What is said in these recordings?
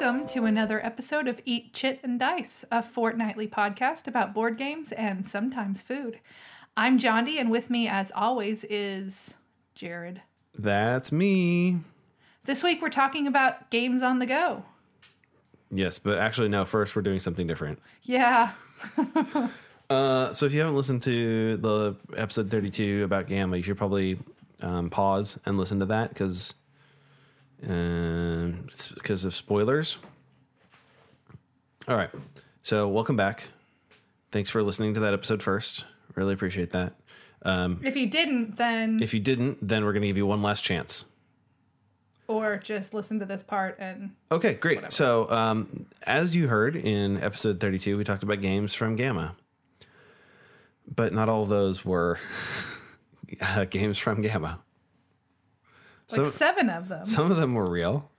Welcome to another episode of Eat, Chit, and Dice, a fortnightly podcast about board games and sometimes food. I'm Jondi, and with me, as always, is Jared. That's me. This week, we're talking about games on the go. Yes, but actually, no. First, we're doing something different. Yeah. Uh, so if you haven't listened to the episode 32 about GAMA, you should probably um, pause and listen to that because because of spoilers. All right. So welcome back. Thanks for listening to that episode first. Really appreciate that. If you didn't, then, If you didn't, then we're going to give you one last chance. or just listen to this part and Okay, great. So, um, as you heard in episode 32, we talked about games from GAMA. But not all of those were uh, games from GAMA. Like So, seven of them. some of them were real.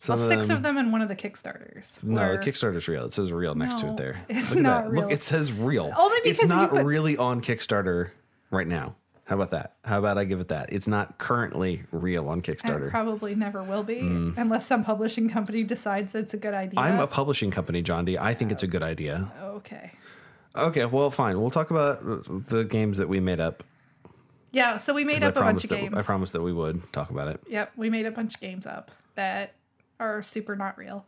Some well, six of them in one of the Kickstarters. No, were- the Kickstarter's real. It says real next to it there. it's Look not real. Look, it says real. Only it's because you not put- really on Kickstarter right now. How about that? How about I give it that? It's not currently real on It Kickstarter. probably never will be, mm. unless some publishing company decides it's a good idea. I'm a publishing company, John D. I think it's a good idea. okay. Okay, well, fine. We'll talk about the games that we made up. Yeah, so we made up a bunch of that games. I promised that we would talk about it. Yep, we made a bunch of games up that are super not real.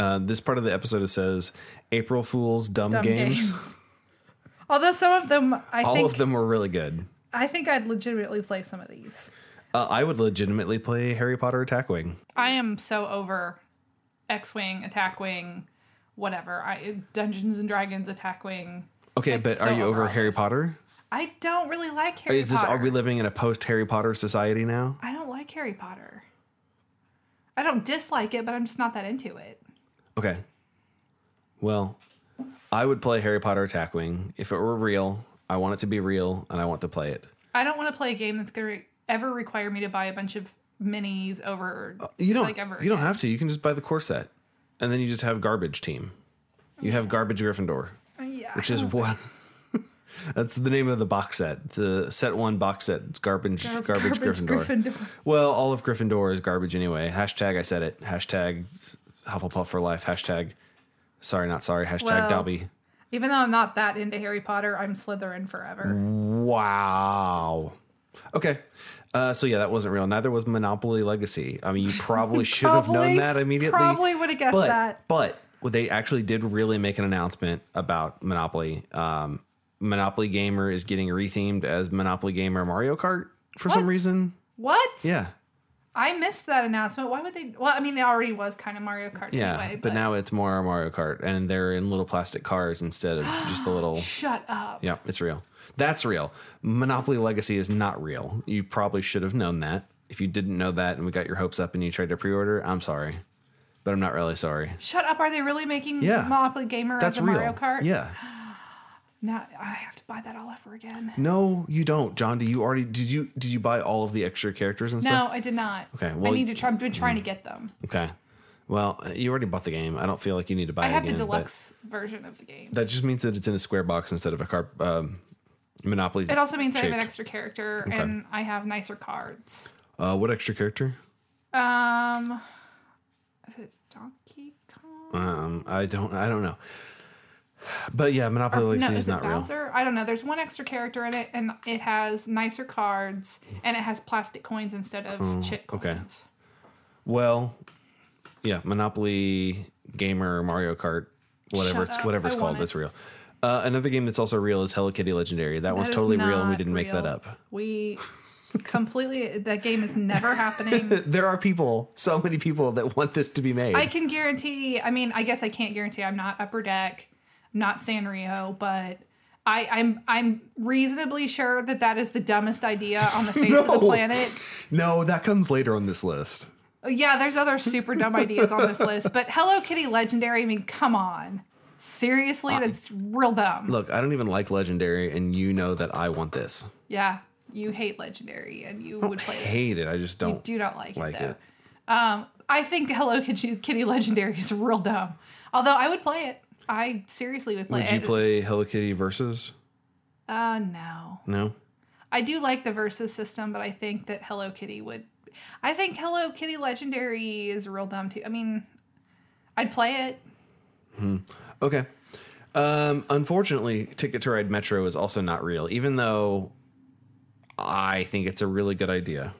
Uh, this part of the episode it says April Fool's dumb, Dumb games. games. Although some of them, I think All think, of them were really good. I think I'd legitimately play some of these. Uh, I would legitimately play Harry Potter Attack Wing. I am so over X-wing, Attack Wing, whatever. I Dungeons and Dragons, Attack Wing. Okay, Like, but so are you over Harry. Potter? I don't really like Harry Is this Potter. are we living in a post Harry Potter society now? I don't like Harry Potter. I don't dislike it, but I'm just not that into it. Okay. Well, I would play Harry Potter Attack Wing if it were real. I want it to be real, and I want to play it. I don't want to play a game that's going to ever require me to buy a bunch of minis over. Uh, you don't. Like ever you don't have to. You can just buy the core set, and then you just have garbage team. You have garbage Gryffindor. Uh, yeah, which is what that's the name of the box set. The set one box set. It's garbage Gar- garbage, garbage gryffindor. Gryffindor. well all of gryffindor is garbage anyway. Hashtag i said it. Hashtag hufflepuff for life. Hashtag sorry not sorry. Hashtag Well- dobby. Even though I'm not that into Harry Potter, I'm Slytherin forever. wow. Okay. Uh, so yeah that wasn't real. Neither was monopoly legacy. I mean you probably should have known that immediately. Probably would have guessed but that. but they actually did really make an announcement about Monopoly. Um, Monopoly Gamer is getting rethemed as Monopoly Gamer Mario Kart for some reason. What? Yeah, I missed that announcement. Why would they? Well, I mean, it already was kind of Mario Kart yeah, anyway. but, now it's more Mario Kart, and they're in little plastic cars instead of just the little. Shut up. Yeah, it's real. That's real. Monopoly Legacy is not real. You probably should have known that. If you didn't know that and we got your hopes up and you tried to pre-order, I'm sorry, but I'm not really sorry. Shut up. Are they really making Yeah. Monopoly Gamer That's as a real. Mario Kart? Yeah. Now I have to buy that all over again. No, you don't, John. Do you already did you did you buy all of the extra characters and No, stuff? No, I did not. Okay, I need to try. I've been trying to get them. Okay. Well, you already bought the game. I don't feel like you need to buy I it have again. the deluxe version of the game. that just means that it's in a square box instead of a car um, Monopoly. It also means I have an extra character and I have nicer cards. Uh, what extra character? Um, is it Donkey Kong? Um, I don't. I don't know. But yeah, Monopoly Legacy no, is is it not real. Bowser? I don't know. There's one extra character in it, and it has nicer cards, and it has plastic coins instead of chit coins. Oh, okay. Well, yeah, Monopoly Gamer Mario Kart, whatever Shut it's up. whatever it's I called, it. that's real. Uh, another game that's also real is Hello Kitty Legendary. That, one's totally real, and we didn't make that up. We completely. That game is never happening. There are people, so many people that want this to be made. I can guarantee. I mean, I guess I can't guarantee. I'm not Upper Deck, not Sanrio, but I, I'm I'm reasonably sure that that is the dumbest idea on the face of the planet. no, that comes later on this list. Yeah, there's other super dumb ideas on this list, but Hello Kitty Legendary. I mean, come on, seriously, that's real dumb. Look, I don't even like Legendary, and you know that I want this. Yeah, you hate Legendary, and you I would play hate it. I just don't. do not like, like it though. it. Um, I think Hello Kitty, Kitty Legendary is real dumb. Although I would play it. I seriously would play Would you play Hello Kitty versus? Uh, no. No. I do like the versus system, but I think that Hello Kitty would I think Hello Kitty Legendary is real dumb too. I mean, I'd play it. Okay. Um, unfortunately, Ticket to Ride Metro is also not real, even though I think it's a really good idea.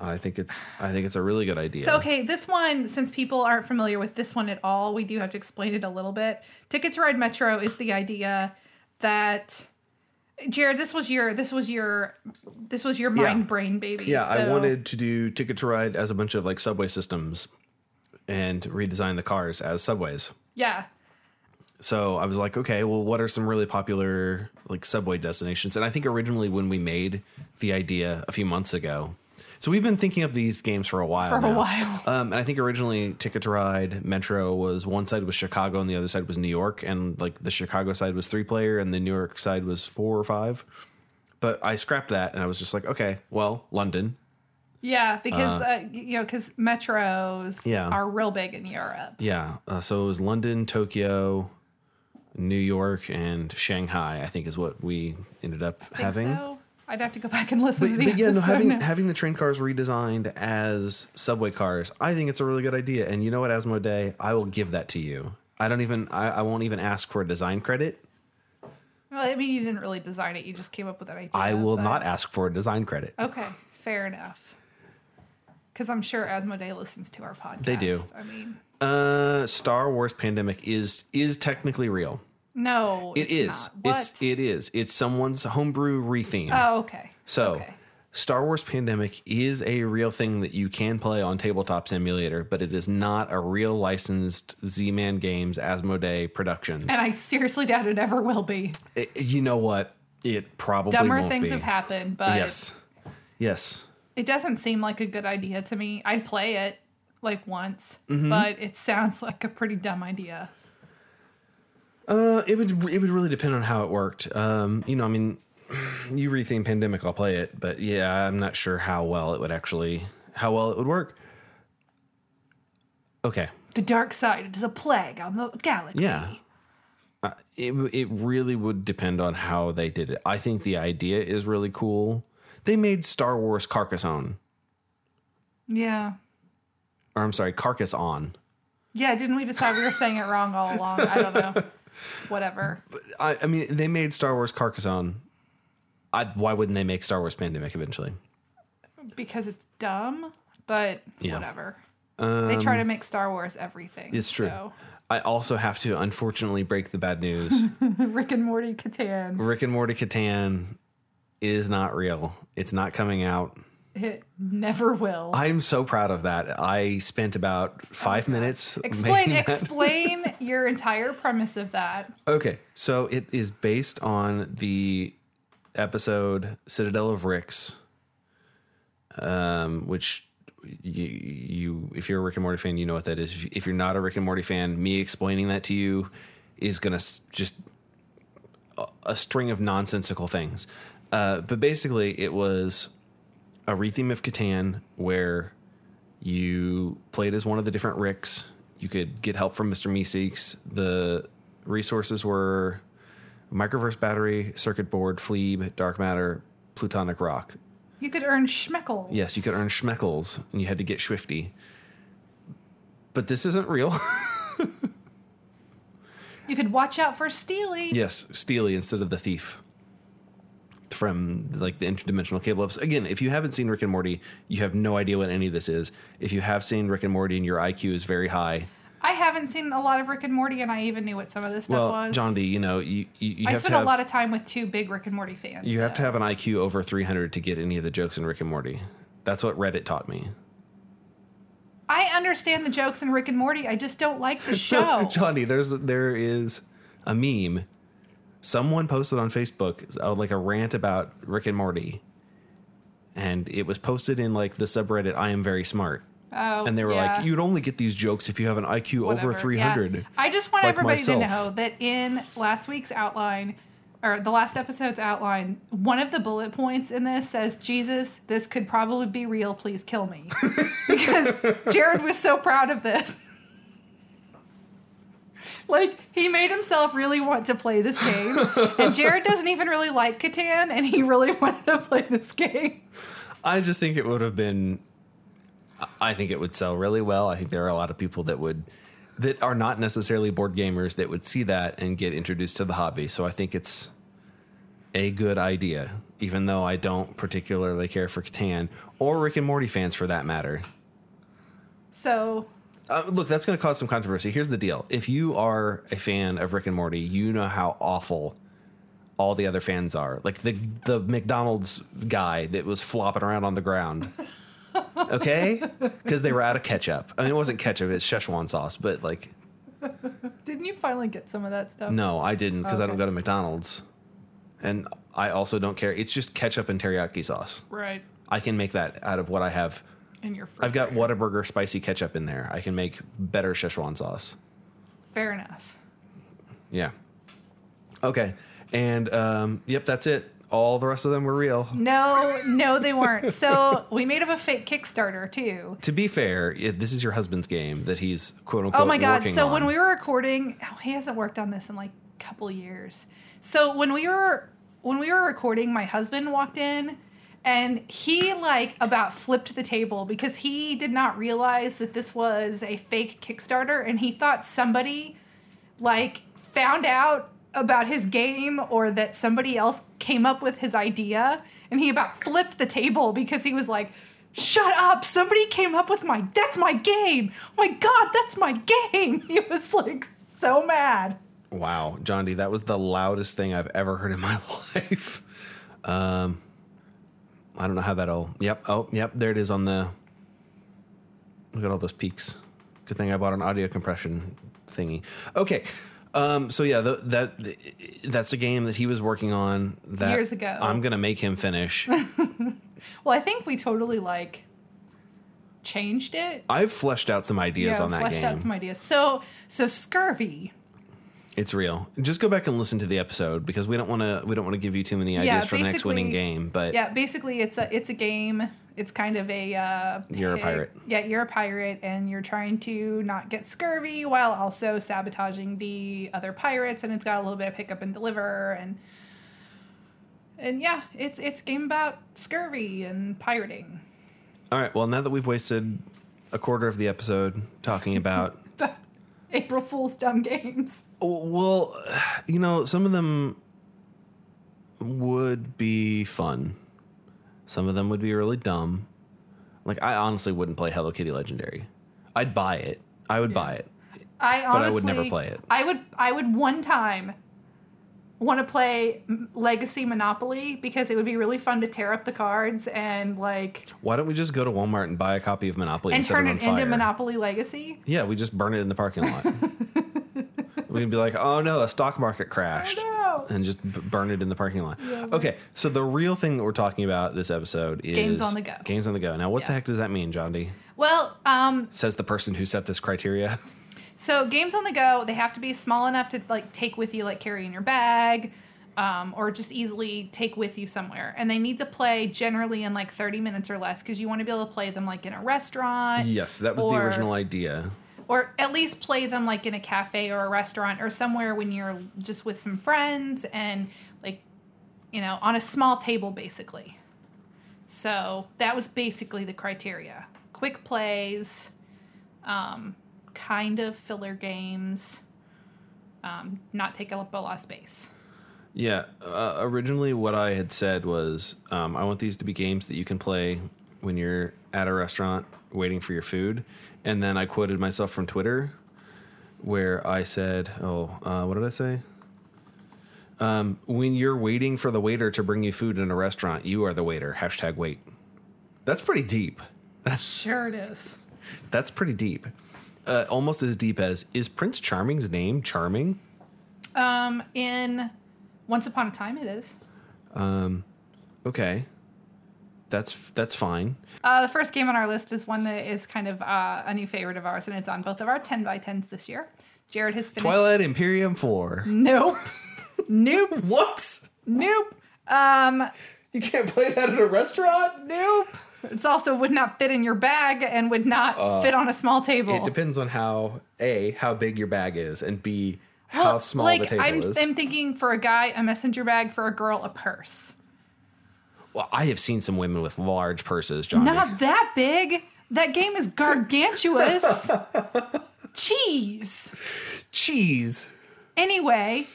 I think it's I think it's a really good idea. So okay, this one, since people aren't familiar with this one at all, we do have to explain it a little bit. Ticket to Ride Metro is the idea that Jared, this was your this was your this was your mind Yeah. brain baby. Yeah, I wanted to do Ticket to Ride as a bunch of like subway systems and redesign the cars as subways. Yeah. So I was like, okay, well, what are some really popular like subway destinations? And I think originally when we made the idea a few months ago, so we've been thinking of these games for a while. For a while. Um, and I think originally Ticket to Ride Metro was one side was Chicago and the other side was New York, and like the Chicago side was three player and the New York side was four or five. But I scrapped that and I was just like, okay, well, London. Yeah, because uh, you know, because metros Yeah. are real big in Europe. Yeah. Uh, so it was London, Tokyo, New York, and Shanghai. I think is what we ended up having. so? I'd have to go back and listen But, to the but yeah, no, having now. having the train cars redesigned as subway cars, I think it's a really good idea. And you know what, Asmodee, I will give that to you. I don't even, I, I won't even ask for a design credit. Well, I mean, you didn't really design it; you just came up with that idea. I will but- not ask for a design credit. Okay, fair enough. Because I'm sure Asmodee listens to our podcast. They do. I mean, Uh, Star Wars Pandemic is is technically real. No, It it's is. It's it is. It's someone's homebrew retheme. oh, okay. So, okay. Star Wars Pandemic is a real thing that you can play on Tabletop Simulator, but it is not a real licensed Z-Man Games Asmodee Productions. and I seriously doubt it ever will be. It- you know what? It probably Dumber things be. have happened, but Yes. Yes. it doesn't seem like a good idea to me. I'd play it like once, Mm-hmm. but it sounds like a pretty dumb idea. Uh, it would it would really depend on how it worked. Um, you know, I mean, you retheme Pandemic, I'll play it, but yeah, I'm not sure how well it would actually how well it would work. Okay. The dark side is a plague on the galaxy. Yeah. Uh, it it really would depend on how they did it. I think the idea is really cool. They made Star Wars Carcassonne, Yeah. or I'm sorry, Carcassonne. Yeah, didn't we decide we were saying it wrong all along? I don't know. Whatever. I, I mean, they made Star Wars Carcassonne. I, why wouldn't they make Star Wars Pandemic eventually? Because it's dumb, but Yeah. whatever. they try to um, make Star Wars everything. It's true. so. I also have to unfortunately break the bad news. Rick and Morty Catan. Rick and Morty Catan is not real. It's not coming out. It never will. I'm so proud of that. I spent about five minutes. explain explain your entire premise of that. Okay, so it is based on the episode Citadel of Ricks, um, which you, you, if you're a Rick and Morty fan, you know what that is. If you're not a Rick and Morty fan, me explaining that to you is gonna s- just a, a string of nonsensical things. Uh, but basically, it was a retheme of Catan where you played as one of the different Ricks. You could get help from Mr. Meeseeks. The resources were microverse battery, circuit board, Fleeb, dark matter, plutonic rock. You could earn schmeckles. Yes, you could earn schmeckles, and you had to get swifty. But this isn't real. You could watch out for Steely. yes, Steely instead of the thief from like the interdimensional cable ups. Again, if you haven't seen Rick and Morty, you have no idea what any of this is. If you have seen Rick and Morty and your IQ is very high, I haven't seen a lot of Rick and Morty, and I even knew what some of this stuff well, was. John D, you know, you you, you I have spent to have a lot of time with two big Rick and Morty fans. you have to have an IQ over 300 to get any of the jokes in Rick and Morty. That's what Reddit taught me. I understand the jokes in Rick and Morty. I just don't like the show. Johnny, there's there is a meme. Someone posted on Facebook uh, like a rant about Rick and Morty, and it was posted in like the subreddit "I am very smart," Oh, and they were yeah. like, "You'd only get these jokes if you have an IQ over Whatever. 300." Yeah. I just want like everybody myself. to know that in last week's outline, or the last episode's outline, one of the bullet points in this says, Jesus, this could probably be real. Please kill me. because Jared was so proud of this. Like he made himself really want to play this game, and Jared doesn't even really like Catan, and he really wanted to play this game. I just think it would have been. I think it would sell really well. I think there are a lot of people that would that are not necessarily board gamers that would see that and get introduced to the hobby. So I think it's a good idea, even though I don't particularly care for Catan or Rick and Morty fans for that matter. So Uh, look, that's going to cause some controversy. Here's the deal: if you are a fan of Rick and Morty, you know how awful all the other fans are. Like the the McDonald's guy that was flopping around on the ground. Okay, because they were out of ketchup. I mean, it wasn't ketchup; it's Szechuan sauce. But like, didn't you finally get some of that stuff? no, I didn't because I don't go to McDonald's, and I also don't care. It's just ketchup and teriyaki sauce. Right. I can make that out of what I have. In your I've got. Whataburger spicy ketchup in there. I can make better Szechuan sauce. Fair enough. Yeah. Okay. And um, yep, that's it. All the rest of them were real. No, no, they weren't. So we made up a fake Kickstarter too. To be fair, it, this is your husband's game that he's quote unquote. Oh my god! So on. when we were recording, oh, he hasn't worked on this in like a couple years. So when we were when we were recording, my husband walked in, and he like about flipped the table because he did not realize that this was a fake Kickstarter, and he thought somebody like found out about his game or that somebody else came up with his idea, and he about flipped the table because he was like. Shut up! Somebody came up with my that's my game. Oh my god, that's my game. He was like so mad. wow, John D, that was the loudest thing I've ever heard in my life. Um, I don't know how that'll. Yep. Oh, yep. There it is on the. Look at all those peaks. Good thing I bought an audio compression thingy. Okay. Um, so yeah, the, that that's a game that he was working on that Years ago. I'm gonna make him finish. Well, I think we totally like changed it. I've fleshed out some ideas yeah, on that fleshed game. Fleshed out some ideas. So so scurvy. It's real. Just go back and listen to the episode because we don't want to. We don't want to give you too many ideas Yeah, for the next winning game. But Yeah, basically it's a it's a game. It's kind of a uh, You're a pirate. Yeah, you're a pirate, and you're trying to not get scurvy while also sabotaging the other pirates. And it's got a little bit of pick up and deliver, and and yeah, it's it's game about scurvy and pirating. all right. Well, now that we've wasted a quarter of the episode talking about, April Fool's dumb games. well, you know, some of them would be fun. Some of them would be really dumb. Like I honestly wouldn't play Hello Kitty Legendary. I'd buy it. I would buy it. I honestly, But I would never play it. I would I would one time want to play Legacy Monopoly because it would be really fun to tear up the cards and like Why don't we just go to Walmart and buy a copy of Monopoly and and, turn it it into Monopoly Legacy. Yeah, we just burn it in the parking lot. We'd be like, oh no, a stock market crashed. Oh, no. And just b- burn it in the parking lot. Okay, so the real thing that we're talking about this episode is Games on the go. Games on the go. Now, what the heck does that mean, John D? Well, um, Says the person who set this criteria. so games on the go, they have to be small enough to like take with you, like carry in your bag, um, or just easily take with you somewhere. And they need to play generally in like 30 minutes or less because you want to be able to play them like in a restaurant. yes, that was the original idea. or at least play them like in a cafe or a restaurant or somewhere when you're just with some friends and like you know on a small table basically so that was basically the criteria quick plays um, kind of filler games um, not take up a lot of space Yeah, uh, originally what I had said was um, I want these to be games that you can play when you're at a restaurant waiting for your food. And then I quoted myself from Twitter where I said, oh, uh, what did I say? Um, when you're waiting for the waiter to bring you food in a restaurant, you are the waiter. Hashtag wait. That's pretty deep. sure it is That's pretty deep. Uh, almost as deep as is Prince Charming's name Charming? um, in once upon a time it is Um, Okay, that's that's fine. Uh, the first game on our list is one that is kind of uh, a new favorite of ours, and it's on both of our 10 by 10s this year. Jared has finished. Twilight Imperium Four. Nope. nope. What? Nope. Um, You can't play that at a restaurant? nope. It's also would not fit in your bag and would not uh, fit on a small table. It depends on how a how big your bag is, and b how Well, small like the table I'm, is. I'm thinking for a guy, a messenger bag. For a girl, a purse. well, I have seen some women with large purses, Johnny. Not that big. That game is gargantuous. Cheese. cheese. Anyway,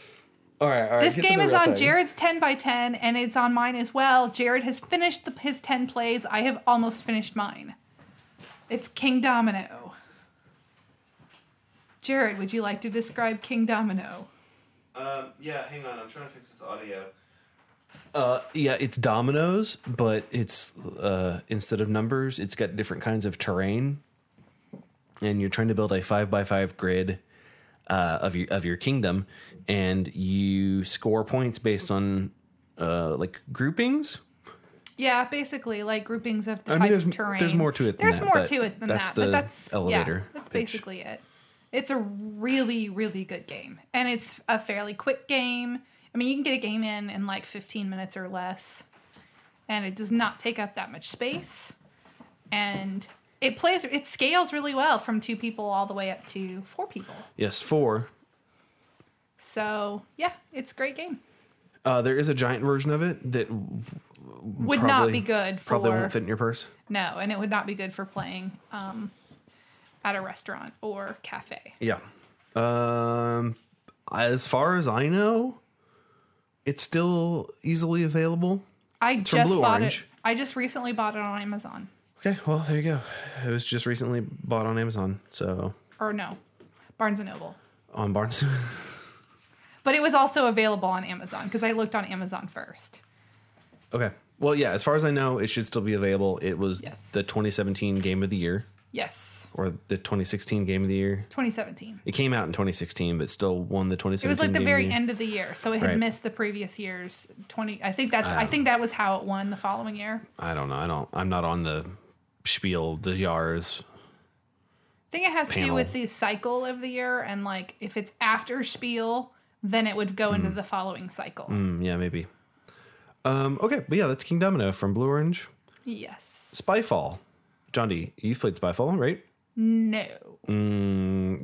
All right, all right. this get game is on thing. Jared's 10 by 10 and it's on mine as well. Jared has finished the, his 10 plays. I have almost finished mine. It's Kingdomino. Jared, would you like to describe Kingdomino? Um, yeah, hang on. I'm trying to fix this audio. Uh, yeah, it's dominoes, but it's uh, instead of numbers, it's got different kinds of terrain, and you're trying to build a five by five grid uh, of your of your kingdom, and you score points based on uh, like groupings. Yeah, basically like groupings of the I type mean, there's- of terrain. there's more to it than There's that, more to it than that's that, but the that's elevator Yeah, that's pitch. basically it. It's a really, really good game, and it's a fairly quick game. I mean, you can get a game in in like 15 minutes or less, and it does not take up that much space, and it plays. It scales really well from two people all the way up to four people. Yes, four. So yeah, it's a great game. Uh, there is a giant version of it that Would not be good for probably won't fit in your purse. no, and it would not be good for playing um, at a restaurant or cafe. Yeah. Um, as far as I know, it's still easily available. I from just bought Orange. it. I just recently bought it on Amazon. Okay, well there you go. It was just recently bought on Amazon, so Or no, Barnes and Noble. on Barnes. But it was also available on Amazon because I looked on Amazon first. okay. Well, yeah. As far as I know, it should still be available. It was Yes. the 2017 Game of the Year Yes, or the 2016 Game of the Year. 2017. It came out in 2016, but still won the 2017. It was like the Game of very end of the year, so it had Right. missed the previous year's 20. I think that's. I think that was how it won the following year. I don't know. I don't. I'm not on the Spiel des Jahres. I think it has to do with the cycle of the year, and like if it's after Spiel, then it would go into the following cycle. Mm, yeah, maybe. Um, okay, but yeah, that's Kingdomino from Blue Orange. Yes. Spyfall. John D, you've played Spyfall, right? No.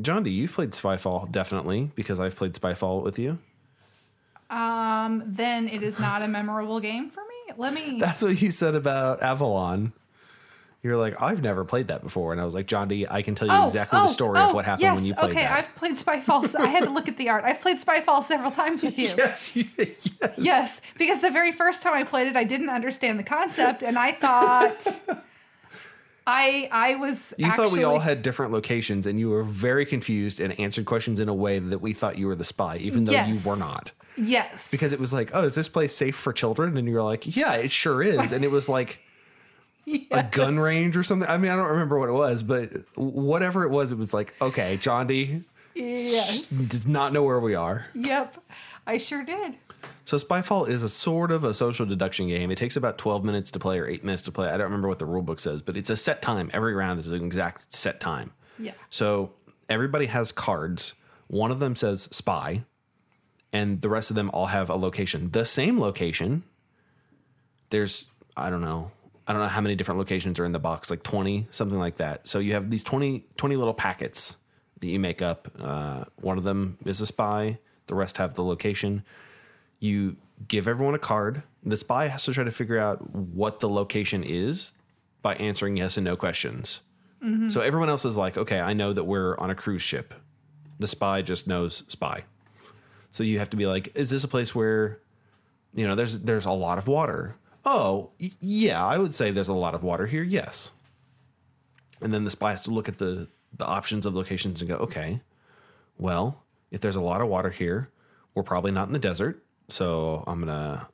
John D, you've played Spyfall, definitely, because I've played Spyfall with you. Um. Then it is not a memorable game for me. Let me. That's what you said about Avalon. You're like, I've never played that before. And I was like, John D, I can tell you oh, exactly the oh, story of oh, what happened Oh, yes. when you played okay, that. I've played Spyfall. I had to look at the art. I've played Spyfall several times with you. Yes, yes. Yes, because the very first time I played it, I didn't understand the concept, and I thought I I was. You actually, thought we all had different locations, and you were very confused and answered questions in a way that we thought you were the spy, even though Yes. you were not. yes Because it was like, oh, is this place safe for children? And you're like, yeah, it sure is. And it was like a gun range or something. I mean, I don't remember what it was, but whatever it was, it was like, okay, John D yes does not know where we are. yep I sure did. So Spyfall is a sort of a social deduction game. It takes about 12 minutes to play or 8 minutes to play. I don't remember what the rule book says, but it's a set time. Every round is an exact set time. Yeah. So everybody has cards. One of them says spy, and the rest of them all have a location. The same location. There's, I don't know, I don't know how many different locations are in the box, like 20, something like that. So you have these 20, 20 little packets that you make up. Uh, one of them is a spy, the rest have the location. You give everyone a card. The spy has to try to figure out what the location is by answering yes and no questions. So everyone else is like, okay, I know that we're on a cruise ship. The spy just knows spy. So you have to be like, is this a place where, you know, there's there's a lot of water? Oh, y- yeah, I would say there's a lot of water here. Yes. And then the spy has to look at the the options of locations and go, okay, well, if there's a lot of water here, we're probably not in the desert. So I'm gonna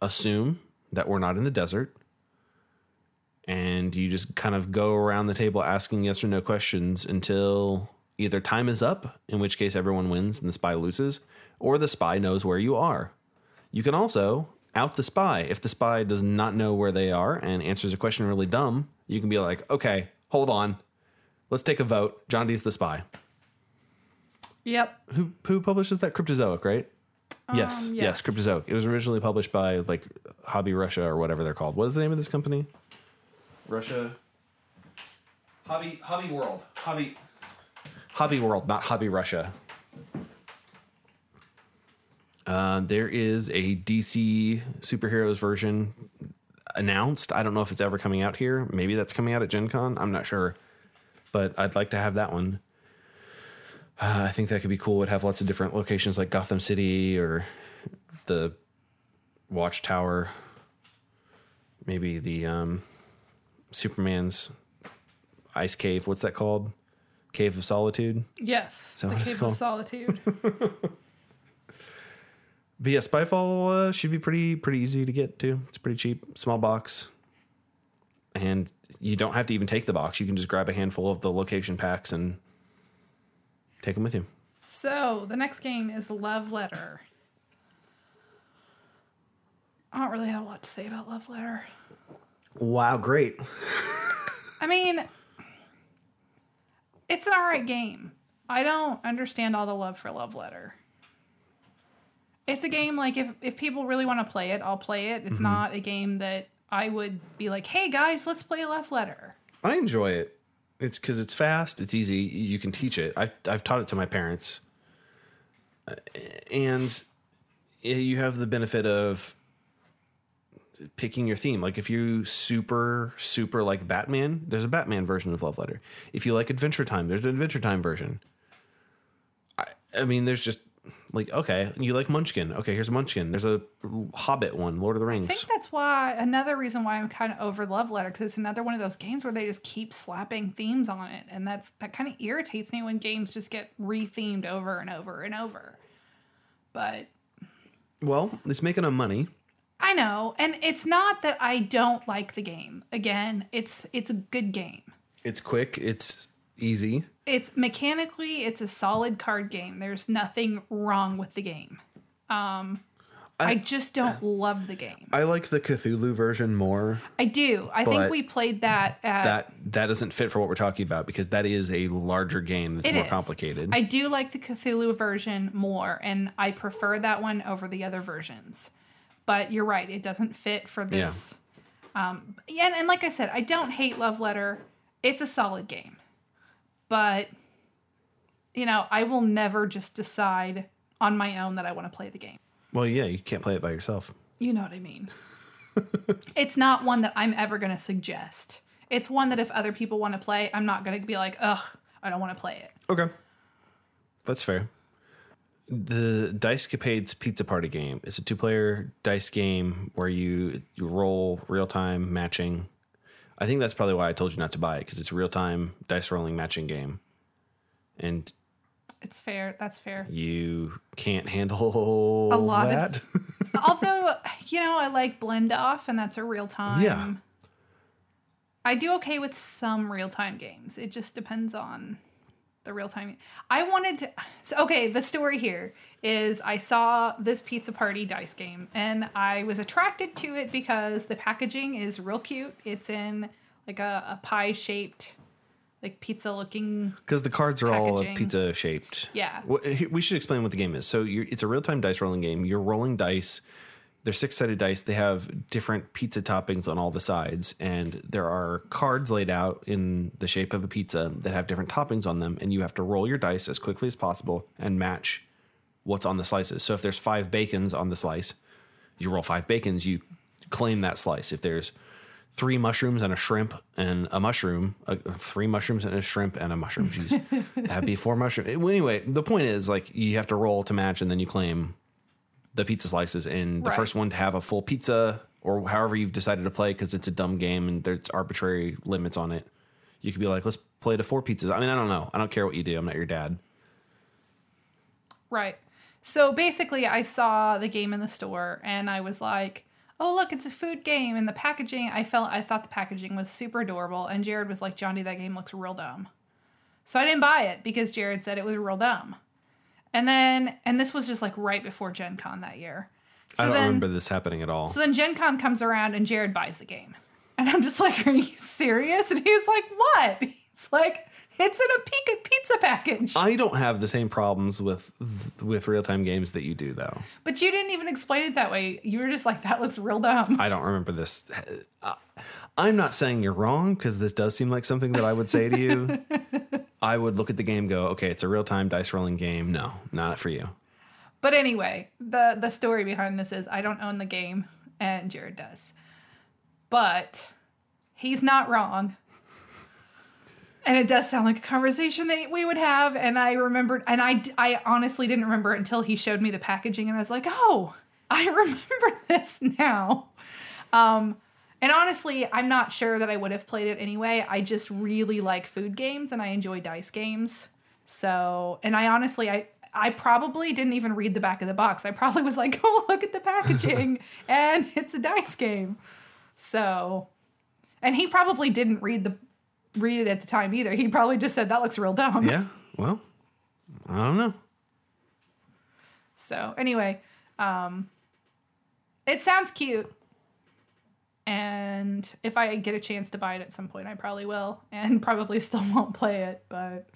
assume that we're not in the desert and you just kind of go around the table asking yes or no questions until either time is up, in which case everyone wins and the spy loses, or the spy knows where you are. You can also out the spy. If the spy does not know where they are and answers a question really dumb, you can be like, okay, hold on. Let's take a vote. John D's the spy. Yep. Who who publishes that? Cryptozoic, right? yes, Um, yes, yes. Cryptozoic. It was originally published by like Hobby Russia or whatever they're called. What is the name of this company? Russia. Hobby Hobby World. Hobby Hobby World, not Hobby Russia. Uh, there is a DC superheroes version announced. I don't know if it's ever coming out here. Maybe that's coming out at Gen Con. I'm not sure. But I'd like to have that one. Uh, I think that could be cool. It'd have lots of different locations like Gotham City or the Watchtower. Maybe the um, Superman's ice cave. What's that called? Cave of Solitude. Yes. that the what it's Cave called? of Solitude. But yeah, Spyfall uh, should be pretty pretty easy to get to. It's pretty cheap, small box, and you don't have to even take the box. You can just grab a handful of the location packs and take them with you. so the next game is Love Letter. I don't really have a lot to say about Love Letter. Wow, great! I mean, it's an alright game. I don't understand all the love for Love Letter. It's a game like if if people really want to play it, I'll play it. It's mm-hmm. not a game that I would be like, "Hey guys, let's play Love Letter." I enjoy it. It's because it's fast. It's easy. You can teach it. I I've taught it to my parents, and you have the benefit of picking your theme. Like if you super super like Batman, there's a Batman version of Love Letter. If you like Adventure Time, there's an Adventure Time version. I I mean, there's just like okay, you like Munchkin. Okay, here's a Munchkin. There's a Hobbit one, Lord of the Rings. I think that's why another reason why I'm kind of over Love Letter because it's another one of those games where they just keep slapping themes on it, and that's that kind of irritates me when games just get rethemed over and over and over. But Well, it's making them money. I know, and it's not that I don't like the game. Again, it's it's a good game. It's quick. It's easy. It's mechanically it's a solid card game. There's nothing wrong with the game. Um I, just don't love the game. I like the Cthulhu version more. I do. I think we played that at That that doesn't fit for what we're talking about because that is a larger game that's more is. complicated. I do like the Cthulhu version more, and I prefer that one over the other versions. But you're right; it doesn't fit for this. Um, yeah, and, and like I said, I don't hate Love Letter. It's a solid game, but you know, I will never just decide on my own that I want to play the game. well, yeah, you can't play it by yourself. You know what I mean? it's not one that I'm ever going to suggest. It's one that if other people want to play, I'm not going to be like, ugh, I don't want to play it. Okay, that's fair. The Dice Capades Pizza Party game is a two-player dice game where you you roll real-time matching. I think that's probably why I told you not to buy it because it's a real-time dice rolling matching game, and It's fair. That's fair. you can't handle A lot of- that. Although, you know, I like blend off, and that's a real time. Yeah. I do okay with some real time games. It just depends on the real time. I wanted to. So, okay, the story here is I saw this pizza party dice game, and I was attracted to it because the packaging is real cute. It's in like a, a pie shaped, like pizza looking. Because the cards are all pizza shaped. Yeah. We should explain what the game is. So you're, it's a real time dice rolling game. You're rolling dice. They're six sided dice. They have different pizza toppings on all the sides, and there are cards laid out in the shape of a pizza that have different toppings on them. And you have to roll your dice as quickly as possible and match what's on the slices. So if there's five bacons on the slice, you roll five bacons. You claim that slice. If there's three mushrooms and a shrimp and a mushroom, uh, three mushrooms and a shrimp and a mushroom. Jeez, that'd be four mushrooms. Well, anyway, the point is like you have to roll to match, and then you claim the pizza slices. And the Right. first one to have a full pizza, or however you've decided to play, because it's a dumb game and there's arbitrary limits on it. You could be like, let's play to four pizzas. I mean, I don't know. I don't care what you do. I'm not your dad. Right. So basically, I saw the game in the store and I was like, "Oh, look, it's a food game." And the packaging, I felt I thought the packaging was super adorable. And Jared was like, "Johnny, that game looks real dumb." So I didn't buy it because Jared said it was real dumb. And then, and this was just like right before Gen Con that year. So I don't then, remember this happening at all. So then Gen Con comes around and Jared buys the game. And I'm just like, Are you serious? And he's like, What? He's like, It's in a pizza package. I don't have the same problems with with real time games that you do, though. but you didn't even explain it that way. You were just like, that looks real dumb. I don't remember this. Uh, I'm not saying you're wrong because this does seem like something that I would say to you. I would look at the game, go, okay, it's a real time dice rolling game. No, not for you. But anyway, the the story behind this is I don't own the game, and Jared does. But he's not wrong. And it does sound like a conversation that we would have. And I remembered, and I, I honestly didn't remember it until he showed me the packaging, and I was like, oh, I remember this now. Um, and honestly, I'm not sure that I would have played it anyway. I just really like food games and I enjoy dice games. So, and I honestly, I, I probably didn't even read the back of the box. I probably was like, oh, look at the packaging, and it's a dice game. So, and he probably didn't read the read it at the time either. He probably just said that looks real dumb. Yeah. Well, I don't know. So anyway, um, it sounds cute, and if I get a chance to buy it at some point, I probably will, and probably still won't play it. But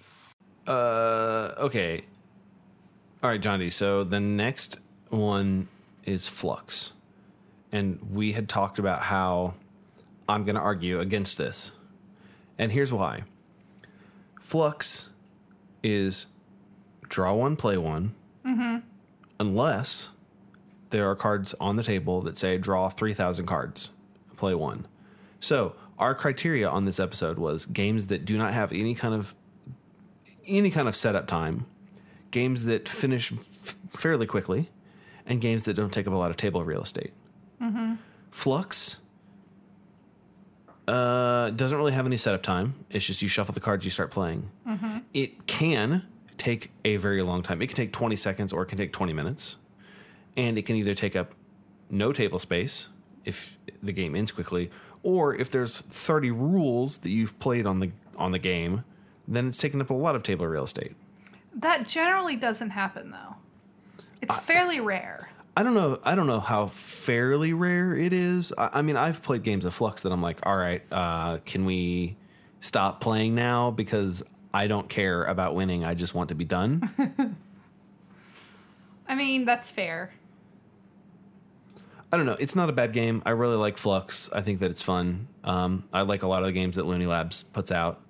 Uh, okay. All right, Johnny. So the next one is Fluxx. And we had talked about how I'm going to argue against this. And here's why Fluxx is draw one, play one, mm-hmm. unless there are cards on the table that say draw 3,000 cards, play one. So our criteria on this episode was games that do not have any kind of any kind of setup time, games that finish f- fairly quickly, and games that don't take up a lot of table real estate. Mm-hmm. Fluxx uh, doesn't really have any setup time. It's just you shuffle the cards, you start playing. It can take a very long time. It can take 20 seconds or it can take 20 minutes. And it can either take up no table space if the game ends quickly, or if there's 30 rules that you've played on the on the game, then it's taking up a lot of table real estate. that generally doesn't happen though. It's fairly rare. I don't know. I don't know how fairly rare it is. I, I mean, I've played games of Fluxx that I'm like, all right, uh, can we stop playing now because I don't care about winning. I just want to be done. I mean, that's fair. I don't know. It's not a bad game. I really like Fluxx. I think that it's fun. Um, I like a lot of the games that Looney Labs puts out.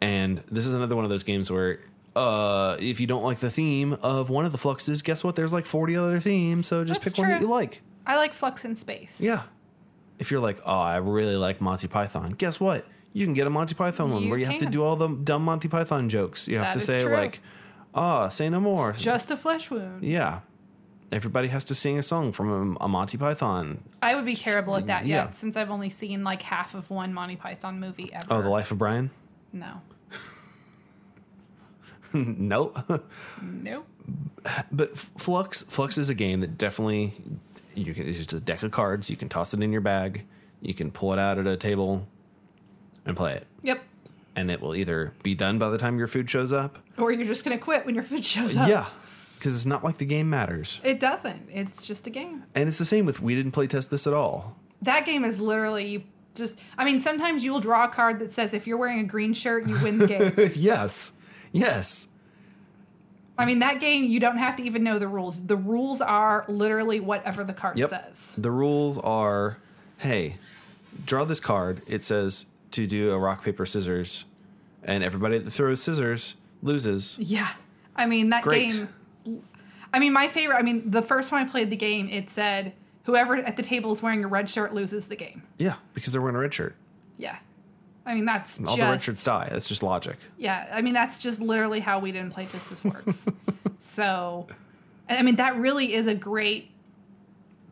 And this is another one of those games where uh, if you don't like the theme of one of the Fluxxes, guess what? There's like 40 other themes, so just That's pick one that you like. I like Fluxx in Space. Yeah. If you're like, oh, I really like Monty Python, guess what? You can get a Monty Python one You where you have to can. do all the dumb Monty Python jokes. You have That to is say true. like, ah, say no more. Just a flesh wound. yeah. Everybody has to sing a song from a, a Monty Python. I would be terrible at that Yeah. yet, since I've only seen like half of one Monty Python movie ever. Oh, The Life of Brian? No. nope. Nope. but Fluxx Fluxx is a game that definitely you can it's just a deck of cards, you can toss it in your bag, you can pull it out at a table and play it. Yep. And it will either be done by the time your food shows up. Or you're just gonna quit when your food shows up. Yeah. Because it's not like the game matters. It doesn't. It's just a game. And it's the same with we didn't play test this at all. That game is literally you just I mean, sometimes you'll draw a card that says if you're wearing a green shirt, you win the game. yes. Yes. I mean, that game you don't have to even know the rules. The rules are literally whatever the card Yep. says. The rules are hey, draw this card. It says to do a rock, paper, scissors. And everybody that throws scissors loses. Yeah. I mean, that Great. game. I mean, my favorite. I mean, the first time I played the game, it said whoever at the table is wearing a red shirt loses the game. Yeah, because they're wearing a red shirt. Yeah. I mean, that's All just. the shirts die. That's just logic. Yeah. I mean, that's just literally how we didn't play Just This Works. so, I mean, that really is a great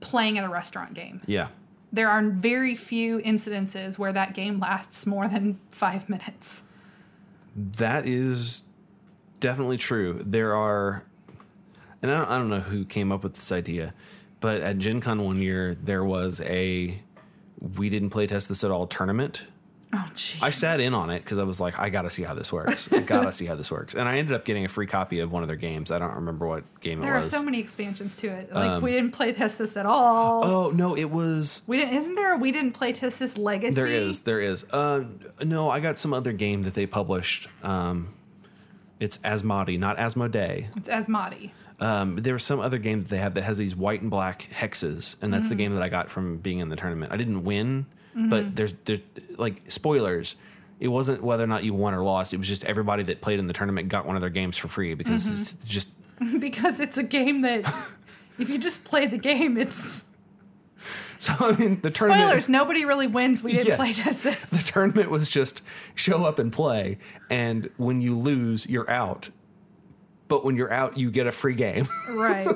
playing at a restaurant game. Yeah. There are very few incidences where that game lasts more than five minutes. That is definitely true. There are, and I don't, I don't know who came up with this idea, but at Gen Con one year, there was a we didn't play test this at all tournament Oh, jeez. I sat in on it because I was like, I gotta see how this works. I gotta see how this works. And I ended up getting a free copy of one of their games. I don't remember what game There it was. There are so many expansions to it. Like we didn't play test this at all. oh no, it was. we didn't. Isn't there? A, we didn't play test this legacy. There is, there is. Uh, no, I got some other game that they published. Um, it's Asmadi, not Asmodee. It's Asmadi. Um, there was some other game that they have that has these white and black hexes, and that's the game that I got from being in the tournament. I didn't win, but mm-hmm. there's there's like spoilers. It wasn't whether or not you won or lost. It was just everybody that played in the tournament got one of their games for free because mm-hmm. it's just because it's a game that if you just play the game, it's so. I mean, the tournament. spoilers. Nobody really wins. We didn't Yes. play test this. The tournament was just show up and play, and when you lose, you're out. But when you're out, you get a free game. Right.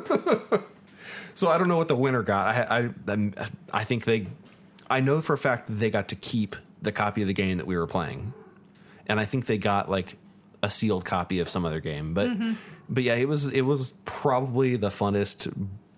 So I don't know what the winner got. I I I think they, I know for a fact that they got to keep the copy of the game that we were playing, and I think they got like a sealed copy of some other game. But but yeah, it was it was probably the funnest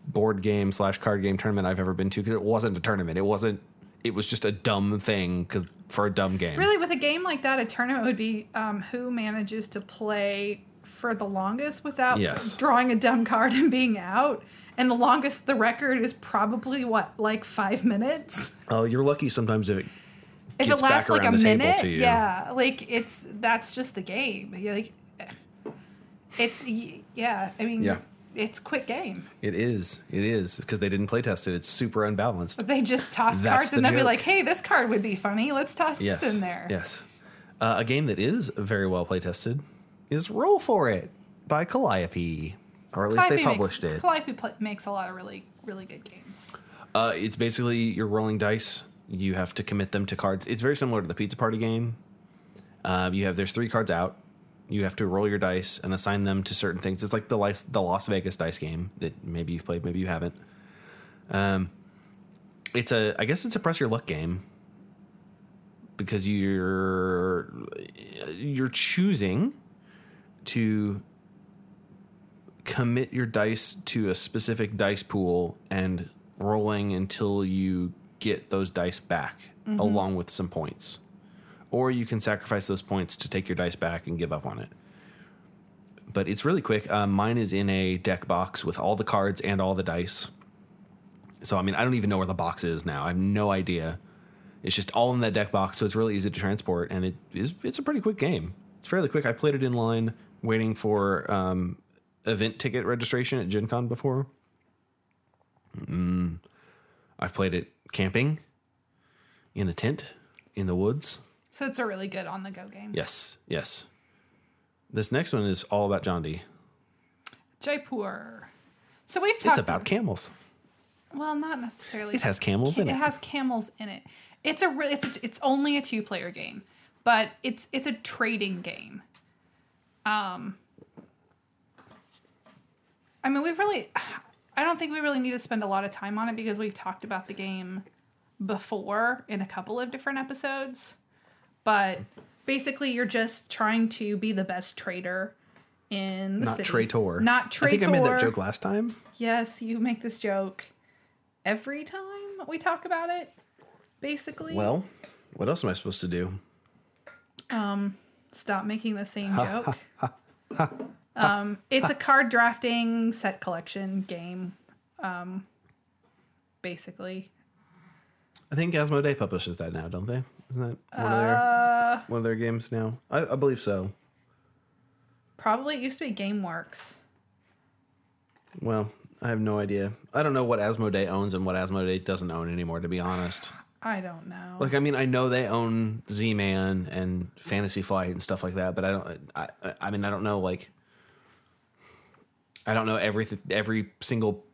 board game slash card game tournament I've ever been to because it wasn't a tournament. It wasn't. It was just a dumb thing because for a dumb game. really, with a game like that, a tournament would be um, who manages to play for the longest without Yes. drawing a dumb card and being out. And the longest, the record is probably what, like five minutes? Oh, you're lucky sometimes if it if it lasts like a around the table minute, yeah, like it's that's just the game. You're like, it's yeah. I mean, Yeah. it's quick game. It is. It is because they didn't play test it. It's super unbalanced. They just toss That's cards the and they'll be like, "Hey, this card would be funny. Let's toss Yes. this in there." Yes. Uh, a game that is very well play tested is Roll for It by Calliope, or at least they published makes, it. Calliope pl- makes a lot of really, really good games. Uh, it's basically you're rolling dice. You have to commit them to cards. It's very similar to the Pizza Party game. Uh, you have there's three cards out. You have to roll your dice and assign them to certain things. It's like the Las- the Las Vegas dice game that maybe you've played, maybe you haven't. Um, it's a I guess it's a press your luck game because you're you're choosing to commit your dice to a specific dice pool and rolling until you get those dice back along with some points. Or you can sacrifice those points to take your dice back and give up on it. But it's really quick. Uh, mine is in a deck box with all the cards and all the dice. So, I mean, I don't even know where the box is now. I have no idea. It's just all in that deck box, so it's really easy to transport, and it is it's a pretty quick game. It's fairly quick. I played it in line, waiting for um, event ticket registration at Gen Con before. Mm. I've played it camping, in a tent, in the woods. So it's a really good on the go game. Yes, yes. This next one is all about John D. Jaipur. So we've talked It's about camels. well, not necessarily. It has camels in it it. has camels in it. It's a re- it's a, it's only a two player game, but it's it's a trading game. Um, I mean, we've really, I don't think we really need to spend a lot of time on it because we've talked about the game before in a couple of different episodes. But basically, you're just trying to be the best trader in the Not city. traitor. Not traitor. I think I made that joke last time. Yes, you make this joke every time we talk about it. Basically, Well, what else am I supposed to do? Um, stop making the same joke. Um, it's a card drafting set collection game. Um, basically, I think Asmodee publishes that now, don't they? Isn't that one of Uh, their one of their games now? I, I believe so. probably it used to be GameWorks. Well, I have no idea. I don't know what Asmodee owns and what Asmodee doesn't own anymore. To be honest, I don't know. like I mean, I know they own Z-Man and Fantasy Flight and stuff like that, but I don't. I- I mean, I don't know like. I don't know every every single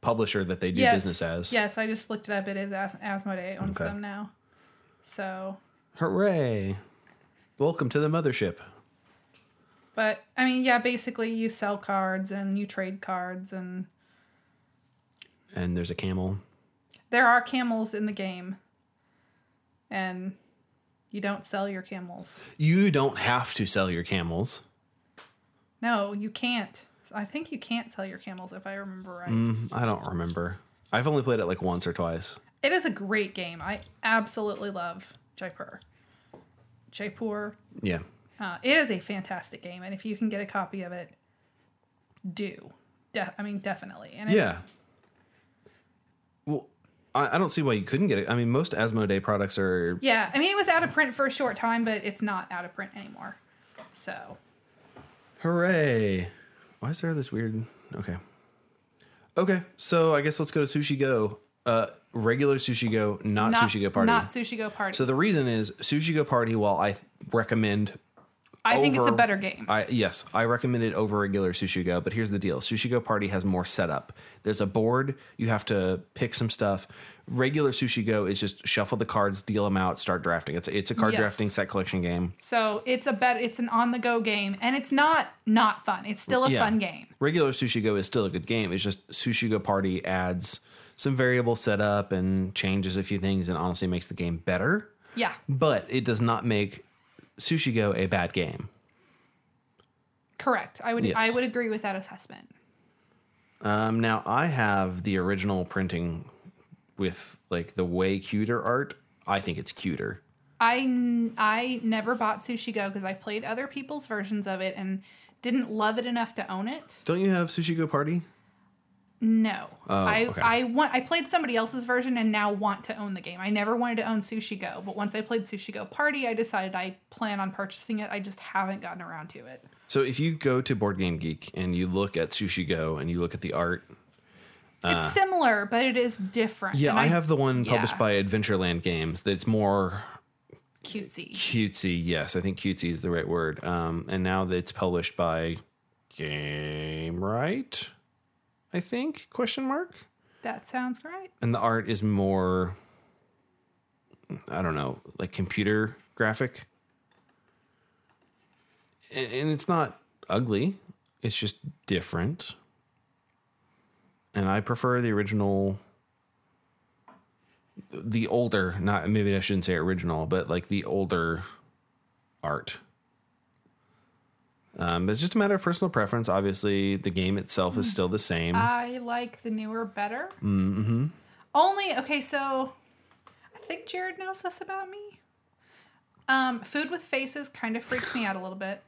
publisher that they do yes, business as. Yes, I just looked it up. It is As- Asmodee owns Okay. them now. So, Hooray! Welcome to the mothership. but I mean, yeah, basically you sell cards and you trade cards and And there's a camel. there are camels in the game and you don't sell your camels You don't have to sell your camels. no you can't i think you can't sell your camels if i remember right Mm, I don't remember. I've only played it like once or twice. it is a great game i absolutely love jaipur Jaipur. Yeah. Uh, it is a fantastic game, and if you can get a copy of it, do. De- I mean, definitely. And it- Yeah. Well, I, I don't see why you couldn't get it. I mean, most Asmodee products are. yeah. I mean, it was out of print for a short time, but it's not out of print anymore. So Hooray! Why is there this weird? Okay. Okay, so I guess let's go to Sushi Go. Uh, regular Sushi Go, not, Sushi Go Party. Not Sushi Go Party. so the reason is Sushi Go Party. While I th- recommend I think it's a better game. I yes, I recommend it over regular Sushi Go, but here's the deal. Sushi Go Party has more setup. There's a board, you have to pick some stuff. Regular Sushi Go is just shuffle the cards, deal them out, start drafting. It's it's a card Yes. drafting set collection game. so it's a bet. It's an on the go game, and it's not not fun. It's still a Yeah. fun game. Regular Sushi Go is still a good game. It's just Sushi Go Party adds some variable setup and changes a few things and honestly makes the game better, Yeah. but it does not make Sushi Go a bad game. Correct. I would Yes. I would agree with that assessment. Um, now I have the original printing with like the way cuter art. I think it's cuter. I n- I never bought Sushi Go because I played other people's versions of it and didn't love it enough to own it. Don't you have Sushi Go Party? No, I okay. I want I played somebody else's version and now want to own the game. I never wanted to own Sushi Go, but once I played Sushi Go Party, I decided I plan on purchasing it. I just haven't gotten around to it. So if you go to Board Game Geek and you look at Sushi Go and you look at the art, it's similar, but it is different. Uh. yeah, and I have the one published yeah. by Adventureland Games that's more cutesy. cutesy. Yes, I think cutesy is the right word. Um, and now that it's published by Gamewright, I think question mark. That sounds great. And the art is more, I don't know, like computer graphic. And, and it's not ugly. It's just different. And I prefer the original the older, not maybe I shouldn't say original, but like the older art. Um, it's just a matter of personal preference. Obviously, the game itself is still the same. I like the newer better. Mm-hmm. Only okay, so I think Jared knows this about me. Um, food with faces kind of freaks me out a little bit,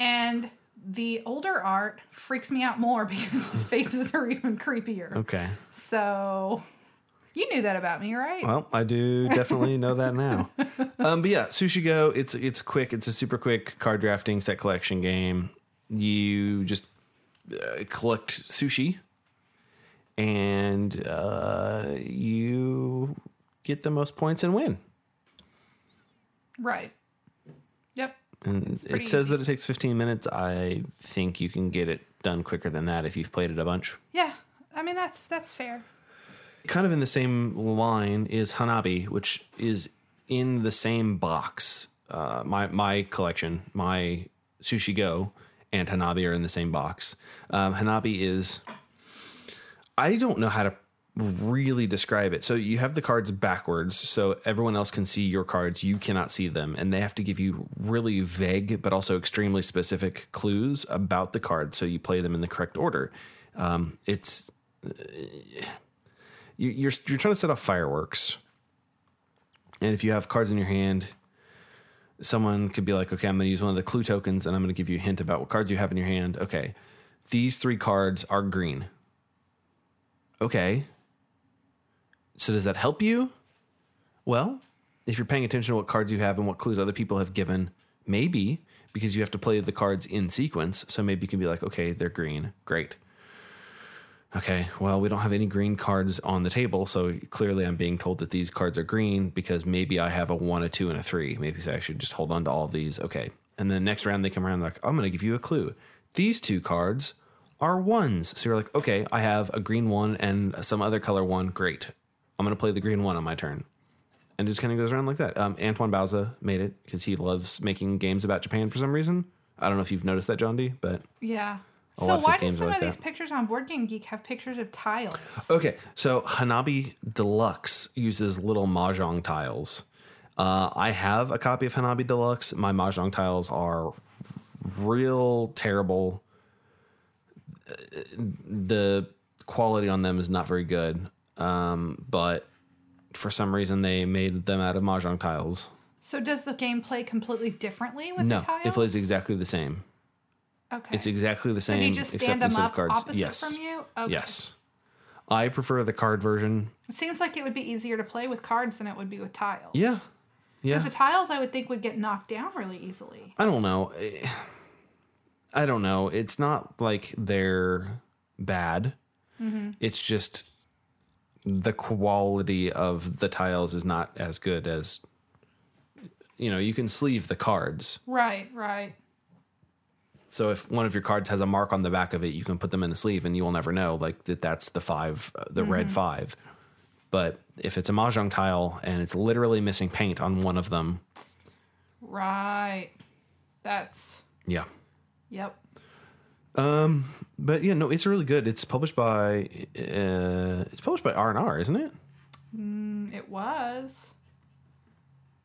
and the older art freaks me out more because the faces are even creepier. okay. So you knew that about me, right? Well, I do definitely know that now. Um, but yeah, Sushi Go, it's it's quick. It's a super quick card drafting set collection game. You just uh, collect sushi, and uh, you get the most points and win. Right. Yep. And it says easy. that it takes 15 minutes. I think you can get it done quicker than that if you've played it a bunch. Yeah. I mean that's that's fair. Kind of in the same line is Hanabi, which is in the same box. Uh, my my collection, my Sushi Go and Hanabi are in the same box. Um, Hanabi is, I don't know how to really describe it. So you have the cards backwards, so everyone else can see your cards. You cannot see them, and they have to give you really vague but also extremely specific clues about the cards, so you play them in the correct order. Um, it's you, you're you're trying to set off fireworks, and if you have cards in your hand, someone could be like, "Okay, I'm going to use one of the clue tokens, and I'm going to give you a hint about what cards you have in your hand." Okay, these three cards are green. Okay, so does that help you? Well, if you're paying attention to what cards you have and what clues other people have given, maybe because you have to play the cards in sequence. So maybe you can be like, okay, they're green. Great. Okay, well, we don't have any green cards on the table, so clearly I'm being told that these cards are green because maybe I have a one, a two, and a three. Maybe I should just hold on to all of these. Okay. And then next round they come around like, I'm going to give you a clue. These two cards are ones. So you're like, okay, I have a green one and some other color one. Great. I'm going to play the green one on my turn. And just kind of goes around like that. Um, Antoine Bauza made it because he loves making games about Japan for some reason. I don't know if you've noticed that, John D, but Yeah. A so why do some like of these pictures on Board Game Geek have pictures of tiles? Okay, so Hanabi Deluxe uses little mahjong tiles. Uh, I have a copy of Hanabi Deluxe. My mahjong tiles are real terrible. The quality on them is not very good, um, but for some reason they made them out of mahjong tiles. So does the game play completely differently with No, the tiles? it plays exactly the same. Okay. It's exactly the so same do you just except stand them instead up of cards. opposite yes. from you? Okay. Yes. I prefer the card version. It seems like it would be easier to play with cards than it would be with tiles. Yeah. Yeah. Because the tiles I would think would get knocked down really easily. I don't know. I don't know. It's not like they're bad. Mm-hmm. It's just the quality of the tiles is not as good as you know, you can sleeve the cards. Right, right. So if one of your cards has a mark on the back of it, you can put them in the sleeve and you will never know like that that's the 5 uh, the red 5. But if it's a mahjong tile and it's literally missing paint on one of them, Right. That's yeah. yep. Um, but yeah, no, it's really good. It's published by uh, it's published by R and R, isn't it? It was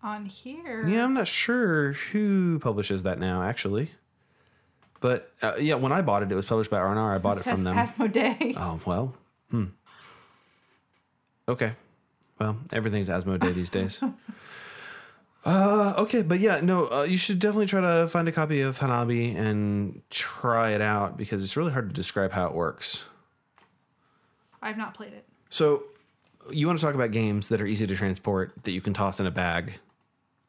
on here. Yeah, I'm not sure who publishes that now, actually. But uh, yeah, when I bought it, it was published by R and R. I bought it, says from them. Asmodee. Oh well, hmm. Okay, well, everything's Asmodee these days. Uh, okay, but yeah, no, uh, you should definitely try to find a copy of Hanabi and try it out because it's really hard to describe how it works. I've not played it. So, you want to talk about games that are easy to transport that you can toss in a bag,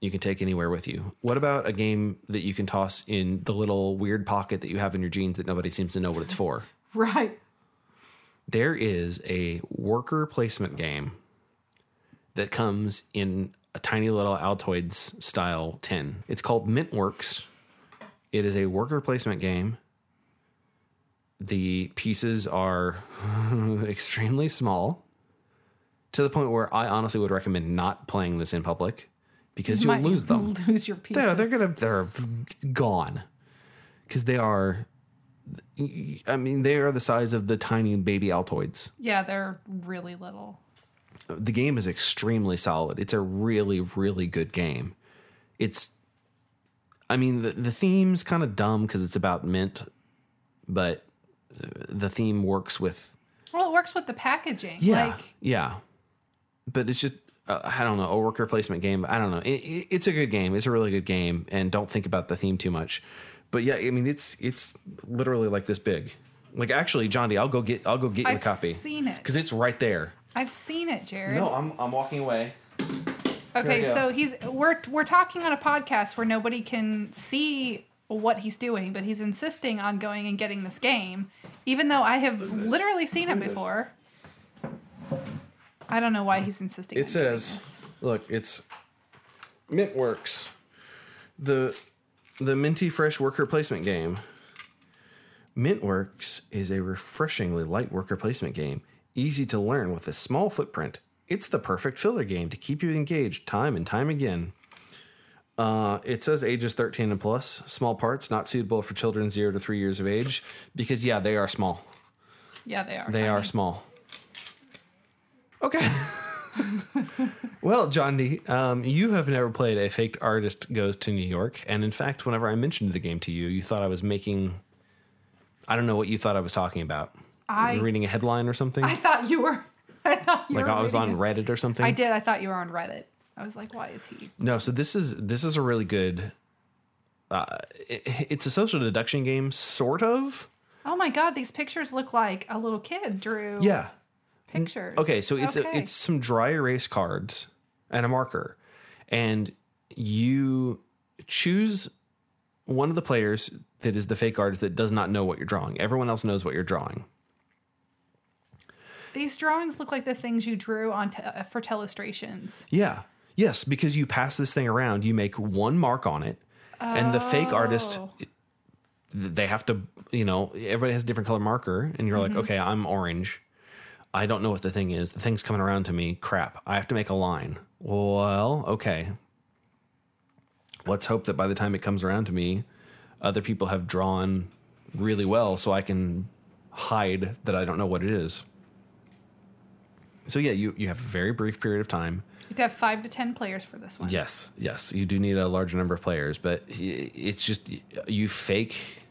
you can take anywhere with you. What about a game that you can toss in the little weird pocket that you have in your jeans that nobody seems to know what it's for? Right. There is a worker placement game that comes in a tiny little Altoids style tin. It's called Mintworks. It is a worker placement game. The pieces are extremely small to the point where I honestly would recommend not playing this in public because you'll lose them. Lose your pieces. They're, they're gonna they're gone because they are. I mean, they are the size of the tiny baby Altoids. Yeah, they're really little. The game is extremely solid. It's a really really good game. It's, I mean, the the theme's kind of dumb because it's about mint, but the theme works with Well, it works with the packaging. yeah Like, yeah, but it's just. Uh, I don't know a worker placement game. I don't know. It, it, it's a good game. It's a really good game, and don't think about the theme too much. But yeah, I mean, it's it's literally like this big. Like actually, John D, I'll go get I'll go get you a I've copy seen it. because it's right there. I've seen it, Jared. No, I'm I'm walking away. Okay, so he's we're we're talking on a podcast where nobody can see what he's doing, but he's insisting on going and getting this game, even though I have literally seen it before. I don't know why he's insisting. It says, look, it's Mintworks, the the minty fresh worker placement game. Mintworks is a refreshingly light worker placement game, easy to learn with a small footprint. It's the perfect filler game to keep you engaged time and time again. Uh, it says ages 13 and plus, small parts, not suitable for children 0 to 3 years of age, because, yeah, they are small. Yeah, they are. They tiny. are small. Okay. well, John D, um, you have never played a faked artist goes to New York, and in fact, whenever I mentioned the game to you, you thought I was making. I don't know what you thought I was talking about. I- You reading a headline or something. I thought you were. I thought you were. like were. I was on. Reddit or something. I did. I thought you were on Reddit. I was like, why is he? No, so this is this is a really good. Uh, it, it's a social deduction game, sort of. Oh my god, these pictures look like a little kid drew. Yeah. Pictures. Okay, so it's Okay. A, it's some dry erase cards and a marker, and you choose one of the players that is the fake artist that does not know what you're drawing. Everyone else knows what you're drawing. These drawings look like the things you drew on te- uh, for telestrations. Yeah. Yes, because you pass this thing around, you make one mark on it, and the fake artist Oh. they have to, you know, everybody has a different color marker, and you're like, okay, I'm orange. I don't know what the thing is. The thing's coming around to me. Crap. I have to make a line. Well, okay. Let's hope that by the time it comes around to me, other people have drawn really well so I can hide that I don't know what it is. So yeah, you, you have a very brief period of time. You'd have five to ten players for this one. Yes, yes, you do need a larger number of players, but it's just you fake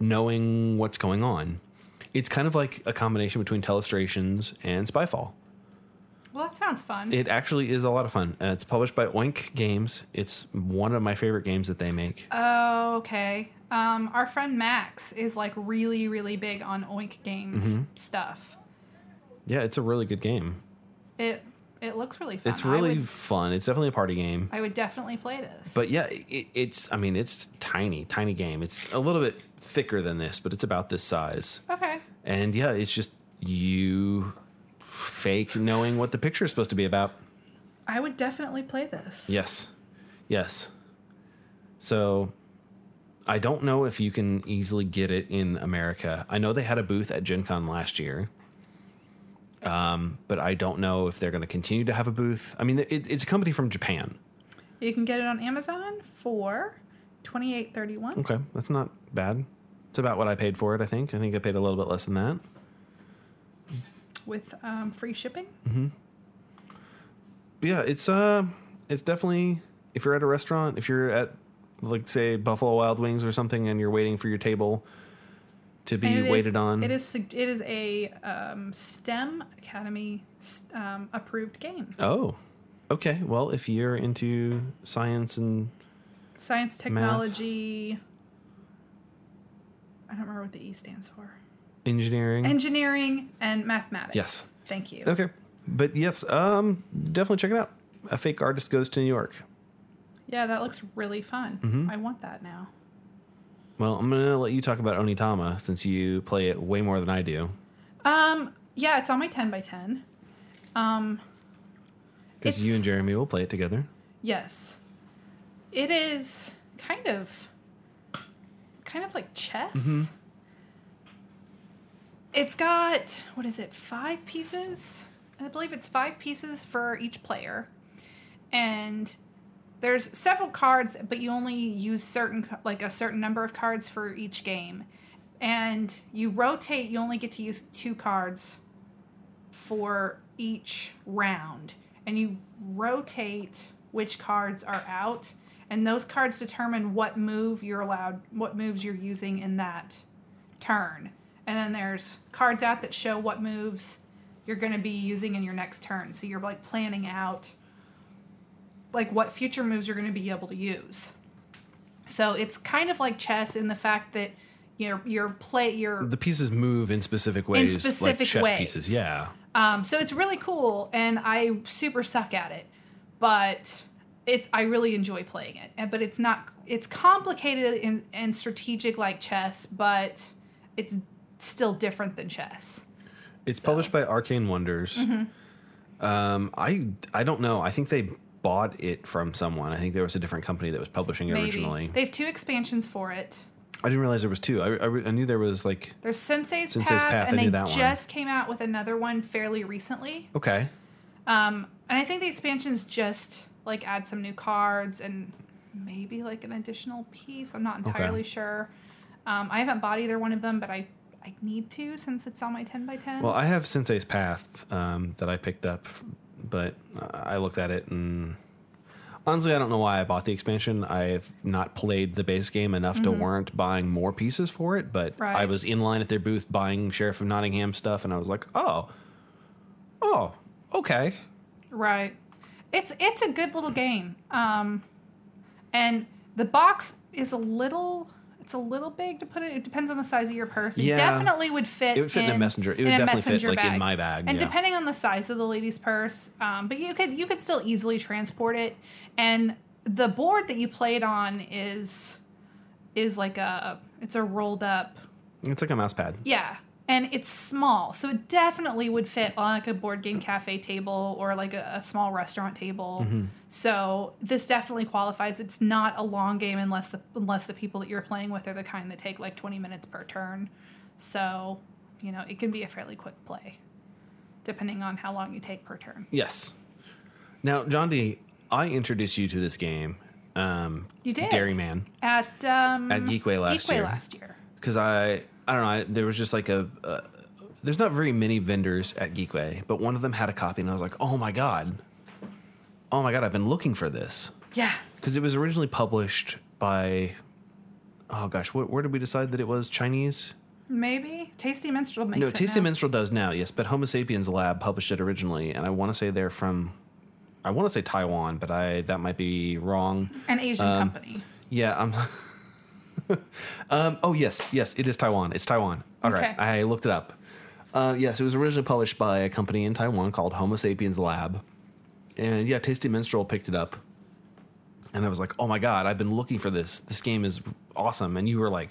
knowing what's going on. It's kind of like a combination between Telestrations and Spyfall. Well, that sounds fun. It actually is a lot of fun. Uh, it's published by Oink Games. It's one of my favorite games that they make. oh, okay. Um, our friend Max is like really, really big on Oink Games Mm-hmm. stuff. Yeah, it's a really good game. It it looks really fun. It's really would, fun. It's definitely a party game. I would definitely play this. But yeah, it, it's I mean it's tiny, tiny game. It's a little bit thicker than this, but it's about this size. okay. And yeah, it's just you fake knowing what the picture is supposed to be about. I would definitely play this. Yes. Yes. So I don't know if you can easily get it in America. I know they had a booth at Gen Con last year. Um, but I don't know if they're going to continue to have a booth. I mean, it, it's a company from Japan. You can get it on Amazon for twenty eight thirty one. Okay, that's not bad. It's about what I paid for it. I think. I think I paid a little bit less than that. with um, free shipping. But yeah, it's uh, it's definitely if you're at a restaurant, if you're at like say Buffalo Wild Wings or something, and you're waiting for your table to be it is- waited on. It is it is a um, STEM Academy um, approved game. Oh, okay. Well, if you're into science and Science, technology. I don't remember what the E stands for. engineering, Engineering and mathematics. Yes. Thank you. okay, but yes, um, definitely check it out. A fake artist goes to New York. Yeah, that looks really fun. Mm-hmm. I want that now. Well, I'm gonna let you talk about Onitama since you play it way more than I do. Um, yeah, it's on my 10 by 10. Um, Because you and Jeremy will play it together. yes. It is kind of kind of like chess. Mm-hmm. It's got what is it? 5 pieces? I believe it's 5 pieces for each player. And there's several cards, but you only use certain like a certain number of cards for each game. And you rotate, you only get to use two cards for each round. And you rotate which cards are out, and those cards determine what move you're allowed, what moves you're using in that turn. And then there's cards out that show what moves you're going to be using in your next turn. So you're like planning out like what future moves you're going to be able to use. So it's kind of like chess in the fact that you're you're play you're The pieces move in specific ways, like specific chess ways. pieces. Yeah. um, so it's really cool, and I super suck at it, but it's I really enjoy playing it. And but it's not it's complicated and, and strategic like chess, but it's still different than chess. It's published by Arcane Wonders. Mm-hmm. Um, I I don't know. I think they bought it from someone. I think there was a different company that was publishing it Maybe originally. they have two expansions for it. I didn't realize there was two. I, I, I knew there was like There's Sensei's, Sensei's Path, Path, I and knew they that one. just came out with another one fairly recently. okay. Um, and I think the expansions just like add some new cards and maybe like an additional piece. I'm not entirely sure. Um, I haven't bought either one of them, but I I need to since it's on my 10 by 10. Well, I have Sensei's Path um, that I picked up, but I looked at it and honestly, I don't know why I bought the expansion. I've not played the base game enough to warrant buying more pieces for it. But Mm-hmm. Right. I was in line at their booth buying Sheriff of Nottingham stuff, and I was like, oh, oh, okay. Right. It's it's a good little game. Um, and the box is a little it's a little big to put it. It depends on the size of your purse. It Yeah. definitely would fit. It would fit in a messenger- it would definitely fit, like, in my bag, And yeah. depending on the size of the lady's purse, um, but you could you could still easily transport it. And the board that you played on is is like a it's a rolled up It's like a mouse pad. yeah. And it's small, so it definitely would fit on like a board game cafe table or like a, a small restaurant table. So this definitely qualifies. It's not a long game unless the unless the people that you're playing with are the kind that take like 20 minutes per turn. So, you know, it can be a fairly quick play, depending on how long you take per turn. Yes. Now, John D, I introduced you to this game, um, You did Dairyman, at um, At Geekway last Geekway year. last year. because I I don't know. I, there was just like a. Uh, there's not very many vendors at Geekway, but one of them had a copy, and I was like, oh my god, oh my god, I've been looking for this Yeah. because it was originally published by. Oh gosh, wh- where did we decide that it was Chinese? Maybe Tasty Minstrel makes No, it Tasty now. Minstrel does now, yes, but Homo Sapiens Lab published it originally, and I want to say they're from, I want to say Taiwan, but I that might be wrong. an Asian Um, company. Yeah, I'm. um, oh yes, yes, it is Taiwan. It's Taiwan. All right, Okay. I looked it up. Uh, yes, it was originally published by a company in Taiwan called Homo Sapiens Lab, and yeah, Tasty Minstrel picked it up, and I was like, oh my god, I've been looking for this. This game is awesome, and you were like,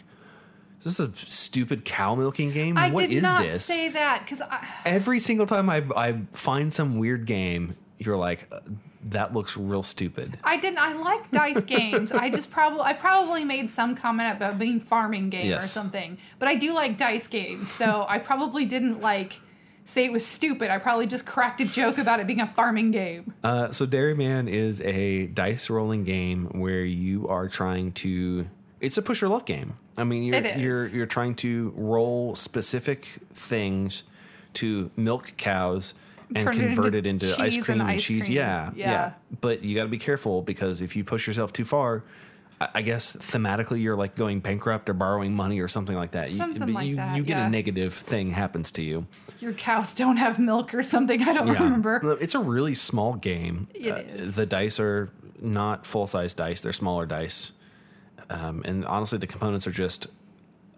is this a stupid cow milking game? I What did is not this? say that because I, Every single time I I find some weird game, you're like, that looks real stupid. I didn't. I like dice games. I just probably I probably made some comment about being farming game or something. But I do like dice games, so I probably didn't like say it was stupid. I probably just cracked a joke about it being a farming game. Uh, so Dairyman is a dice rolling game where you are trying to. It's a push your luck game. I mean, you're you're you're trying to roll specific things to milk cows and Turn it convert into it into ice cream and, ice cheese. cream. Yeah, yeah, Yeah. But you got to be careful because if you push yourself too far. I guess thematically, you're like going bankrupt or borrowing money or something like that. You- Something but like you, that, you get yeah. a negative thing happens to you. Your cows don't have milk or something. I don't remember. It's a really small game. Uh, It is. The dice are not full size dice, they're smaller dice. Um, and honestly, the components are just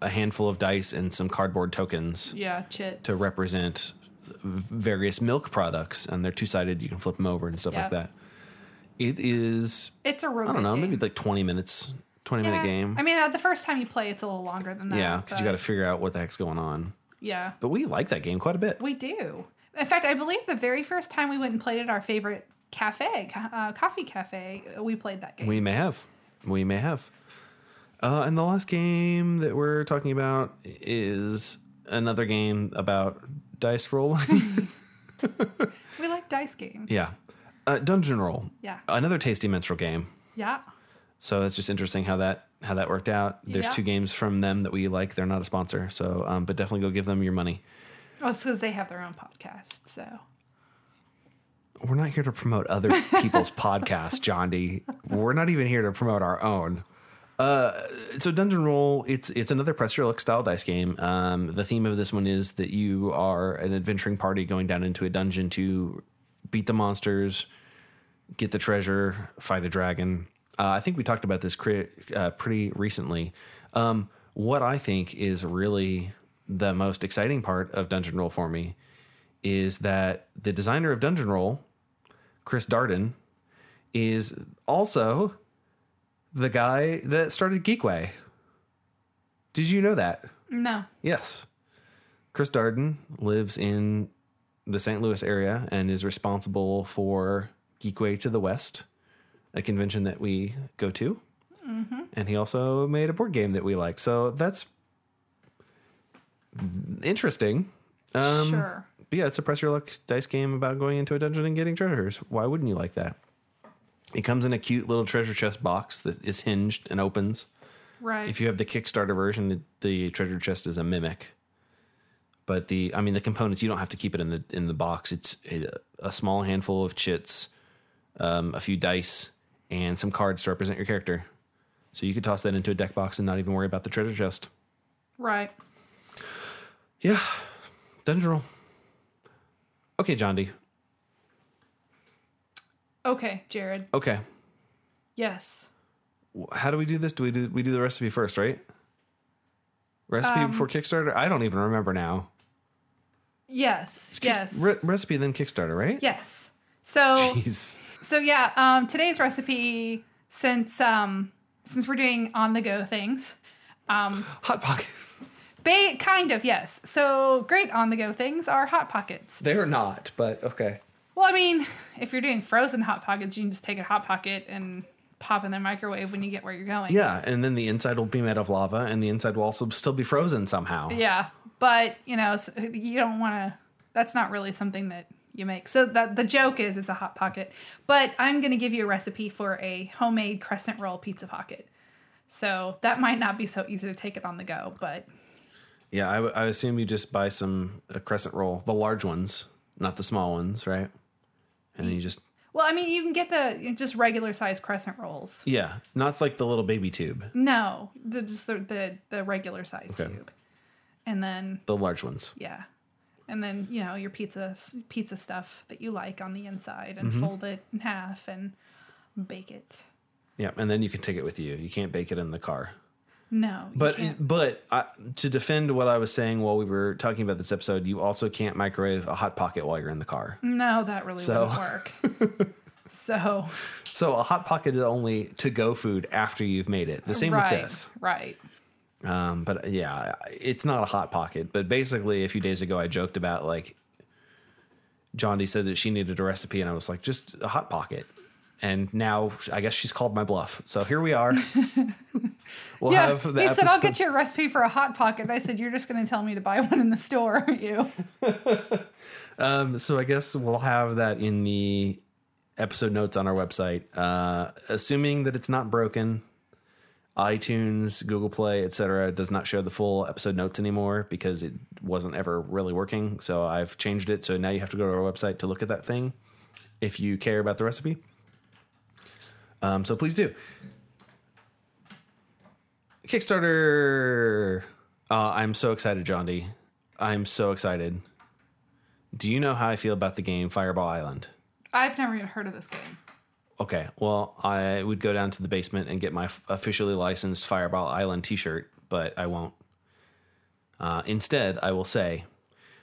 a handful of dice and some cardboard tokens Yeah, chit. to represent various milk products. And they're two sided, you can flip them over and stuff like that. It is, It's a I don't know, game. maybe like 20 minutes, 20 minute game. I mean, the first time you play, it's a little longer than that. yeah, because you got to figure out what the heck's going on. Yeah, But we like that game quite a bit. we do. In fact, I believe the very first time we went and played at our favorite cafe, uh, coffee cafe, we played that game. We may have. We may have. Uh, and the last game that we're talking about is another game about dice rolling. We like dice games. yeah. Uh, Dungeon Roll. Yeah. Another tasty minstrel game. Yeah. So it's just interesting how that how that worked out. There's Yeah. two games from them that we like. They're not a sponsor, so um, but definitely go give them your money. Well, it's because they have their own podcast. So We're not here to promote other people's podcasts, John D. We're not even here to promote our own. Uh, so Dungeon Roll, it's it's another press your luck style dice game. Um, the theme of this one is that you are an adventuring party going down into a dungeon to beat the monsters, get the treasure, fight a dragon. Uh, I think we talked about this uh, pretty recently. Um, what I think is really the most exciting part of Dungeon Roll for me is that the designer of Dungeon Roll, Chris Darden, is also the guy that started Geekway. Did you know that? no, Yes. Chris Darden lives in the St. Louis area and is responsible for Geekway to the West, a convention that we go to. And he also made a board game that we like. So that's interesting. Um, sure. but yeah, it's a press your luck dice game about going into a dungeon and getting treasures. Why wouldn't you like that? It comes in a cute little treasure chest box that is hinged and opens. Right. If you have the Kickstarter version, the, the treasure chest is a mimic. But the, I mean, the components you don't have to keep it in the in the box. It's a, a small handful of chits, um, a few dice, and some cards to represent your character. So you could toss that into a deck box and not even worry about the treasure chest. right. Yeah, dungeon roll. Okay, John D. Okay, Jared. Okay, Yes. how do we do this? Do we do we do the recipe first, right? Recipe Um, before Kickstarter? I don't even remember now. Yes. Yes. re- recipe then Kickstarter, right? yes. So Jeez. so yeah, um, today's recipe since um since we're doing on the go things, Um, Hot pocket. ba- kind of yes. So great on the go things are hot pockets. They're not, but okay. Well, I mean, if you're doing frozen hot pockets, you can just take a hot pocket and pop in the microwave when you get where you're going. Yeah, and then the inside will be made of lava, and the inside will also still be frozen somehow. Yeah, but you know, you don't want to. That's not really something that you make. So that the joke is it's a hot pocket. But I'm going to give you a recipe for a homemade crescent roll pizza pocket. So that might not be so easy to take it on the go, but Yeah, I, w- I assume you just buy some a crescent roll, the large ones, not the small ones, right? And then you just well, I mean, you can get the just regular size crescent rolls. yeah, not like the little baby tube. No, the, just the, the the regular size Okay. tube. and then The large ones. yeah, and then you know your pizza pizza stuff that you like on the inside, Mm-hmm. and fold it in half and bake it. Yeah, and then you can take it with you. You can't bake it in the car. No, But but I, to defend what I was saying while we were talking about this episode, you also can't microwave a hot pocket while you're in the car. no, that really So- wouldn't work. so So a hot pocket is only to go food after you've made it. The same right, with this. right. Um, but yeah, it's not a hot pocket. But basically, a few days ago, I joked about like John D said that she needed a recipe, and I was like, just a hot pocket. And now I guess she's called my bluff. So here we are. we'll Yeah, have the he said, "I'll get you a recipe for a hot pocket." I said, "You're just going to tell me to buy one in the store, aren't you?" Um, so I guess we'll have that in the episode notes on our website. Uh, assuming that it's not broken, iTunes, Google Play, etc., does not show the full episode notes anymore because it wasn't ever really working. So I've changed it. So now you have to go to our website to look at that thing if you care about the recipe. Um, so please do. Kickstarter. Uh, I'm so excited, John D. I'm so excited. Do you know how I feel about the game Fireball Island? I've never even heard of this game. Okay, well, I would go down to the basement and get my officially licensed Fireball Island t shirt, but I won't. Uh, instead, I will say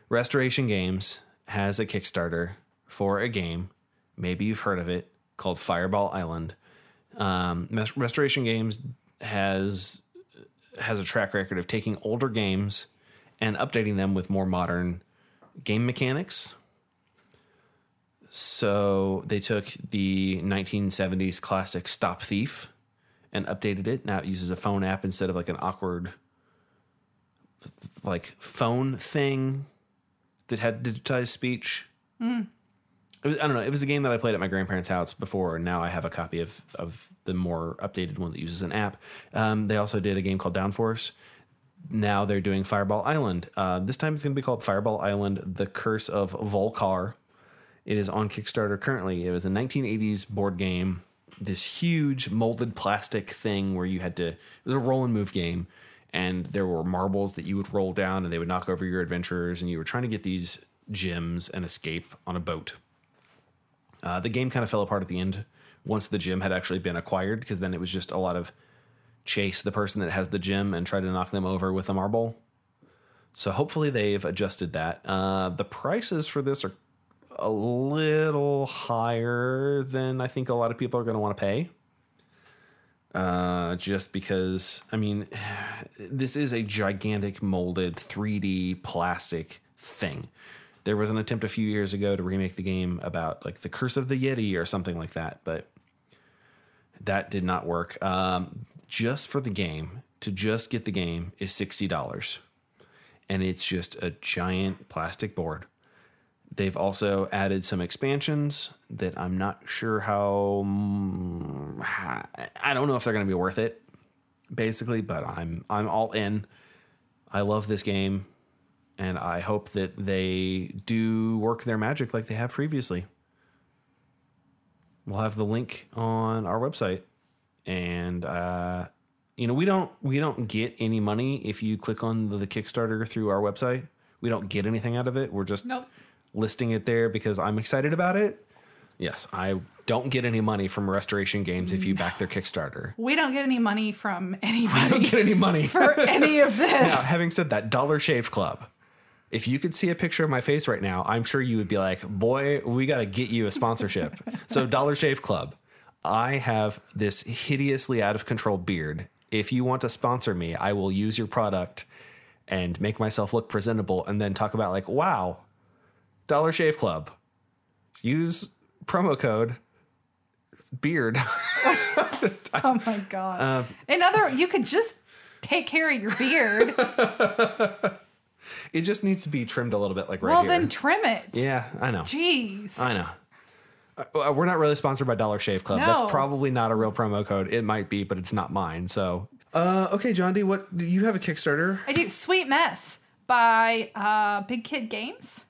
Restoration Games has a Kickstarter for a game. Maybe you've heard of it called Fireball Island. Um, Restoration Games has has a track record of taking older games and updating them with more modern game mechanics. So they took the 1970s classic Stop Thief and updated it. Now it uses a phone app instead of like an awkward like phone thing that had digitized speech. It was, I don't know. It was a game that I played at my grandparents' house before, and now I have a copy of of the more updated one that uses an app. Um, they also did a game called Downforce. Now they're doing Fireball Island. Uh, this time it's going to be called Fireball Island: The Curse of Vul-Kar. It is on Kickstarter currently. It was a 1980s board game. This huge molded plastic thing where you had to. It was a roll and move game, and there were marbles that you would roll down, and they would knock over your adventurers, and you were trying to get these gems and escape on a boat. Uh, the game kind of fell apart at the end once the gym had actually been acquired, because then it was just a lot of chase the person that has the gym and try to knock them over with a marble. So hopefully they've adjusted that. Uh, the prices for this are a little higher than I think a lot of people are going to want to pay. Uh, just because, I mean, this is a gigantic molded 3D plastic thing. There was an attempt a few years ago to remake the game about like the Curse of the Yeti or something like that, but that did not work. Um, just for the game, to just get the game is $60. And it's just a giant plastic board. They've also added some expansions that I'm not sure how. mm, I don't know if they're going to be worth it, basically, but I'm I'm all in. I love this game, and I hope that they do work their magic like they have previously. We'll have the link on our website, and uh, you know we don't we don't get any money if you click on the, the Kickstarter through our website. We don't get anything out of it. We're just Nope. listing it there because I'm excited about it. Yes, I don't get any money from Restoration Games if you back their Kickstarter. We don't get any money from anybody. We don't get any money. for any of now, this. having said that, Dollar Shave Club. If you could see a picture of my face right now, I'm sure you would be like, "Boy, we got to get you a sponsorship." so, Dollar Shave Club, I have this hideously out of control beard. If you want to sponsor me, I will use your product and make myself look presentable, and then talk about like, "Wow, Dollar Shave Club, use promo code beard." Oh my god. Um, In other, you could just take care of your beard. it just needs to be trimmed a little bit, like right well, here. then trim it. yeah, I know. Jeez. I know. Uh, We're not really sponsored by Dollar Shave Club. No. That's probably not a real promo code. It might be, but it's not mine. So, uh, okay, John D, what do you have a Kickstarter? I do Sweet Mess by uh, Big Kid Games.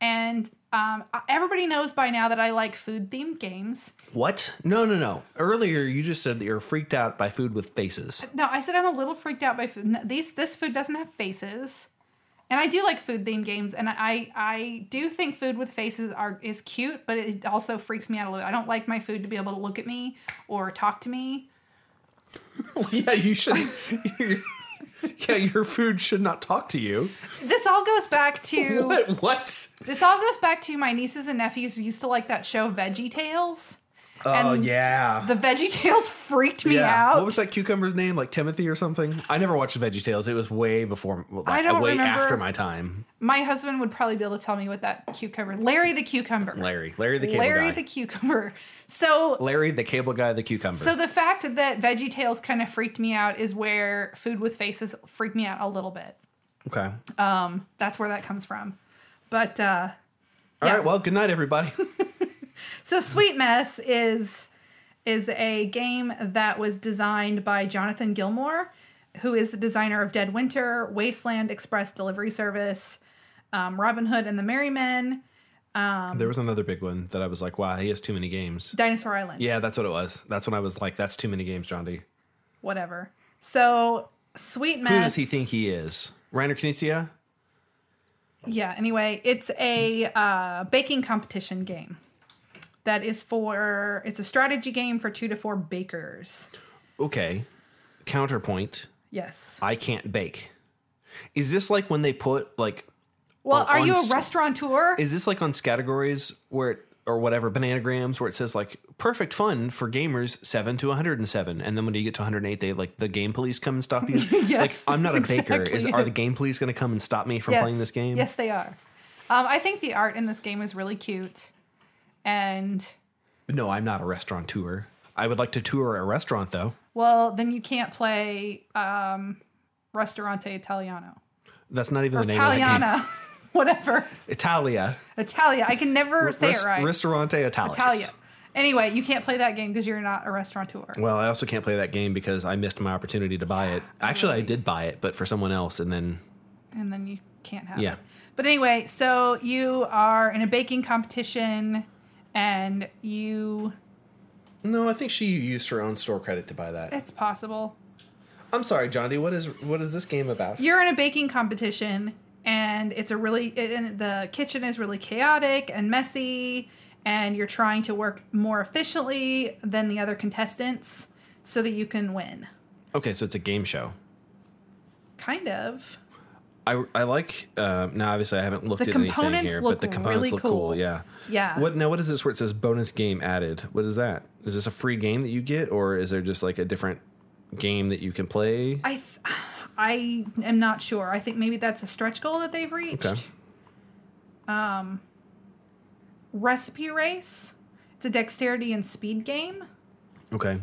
And um, everybody knows by now that I like food themed games. What? No, no, no. Earlier you just said that you're freaked out by food with faces. No, I said I'm a little freaked out by food. No, These this food doesn't have faces, and I do like food themed games, and I I do think food with faces are is cute, but it also freaks me out a little. I don't like my food to be able to look at me or talk to me. yeah, you should. yeah, your food should not talk to you. This all goes back to What? What? this all goes back to my nieces and nephews who used to like that show Veggie Tales. Oh And yeah. The Veggie Tales freaked me yeah. out. What was that cucumber's name? Like Timothy or something? I never watched Veggie Tales. It was way before, like, I don't way remember. after my time. my husband would probably be able to tell me what that cucumber, Larry the cucumber, Larry, Larry the cable Larry guy. the cucumber. So Larry the cable guy, the cucumber. So the fact that Veggie Tales kind of freaked me out is where Food with Faces freaked me out a little bit. okay. Um, that's where that comes from. But uh, All yeah. right. Well, good night, everybody. so Sweet Mess is is a game that was designed by Jonathan Gilmour, who is the designer of Dead Winter, Wasteland Express Delivery Service, um, Robin Hood and the Merry Men, there was another big one that I was like, wow, he has too many games. Dinosaur Island. Yeah, that's what it was. That's when I was like, that's too many games, John D. Whatever. So Sweet Mess. Who does he think he is? Reiner Knizia? Yeah, anyway, it's a uh, baking competition game that is for, it's a strategy game for two to four bakers. Okay. Counterpoint. Yes. I can't bake. Is this like when they put like Well, are you a s- restaurateur? is this like on categories where it or whatever bananagrams where it says like perfect fun for gamers 7 to 107 and then when you get to 108 they like the game police come and stop you Yes, like i'm not a baker is exactly are the game police going to come and stop me from yes. playing this game Yes, they are. Um, I think the art in this game is really cute. And, no i'm not a restaurateur i would like to tour a restaurant though well, then you can't play um, Ristorante Italiano. that's not even Or the name of the Italiana. Whatever. italia Italia. I can never say Res- it right. ristorante italics Italia. Anyway, you can't play that game because you're not a restaurateur. well i also can't play that game because i missed my opportunity to buy it actually i did buy it but for someone else and then and then you can't have Yeah. it. But anyway, so you are in a baking competition and you no i think she used her own store credit to buy that it's possible. I'm sorry, John D. What is what is this game about? You're in a baking competition and it's a really and the kitchen is really chaotic and messy and you're trying to work more efficiently than the other contestants so that you can win. Okay, so it's a game show. Kind of. I, I like uh, now. Obviously, I haven't looked The at anything here, but the components really look cool. cool. Yeah. Yeah. What now? What is this? Where it says bonus game added? What is that? Is this a free game that you get, or is there just like a different game that you can play? I th- I am not sure. I think maybe that's a stretch goal that they've reached. Okay. Recipe Race. It's a dexterity and speed game. Okay.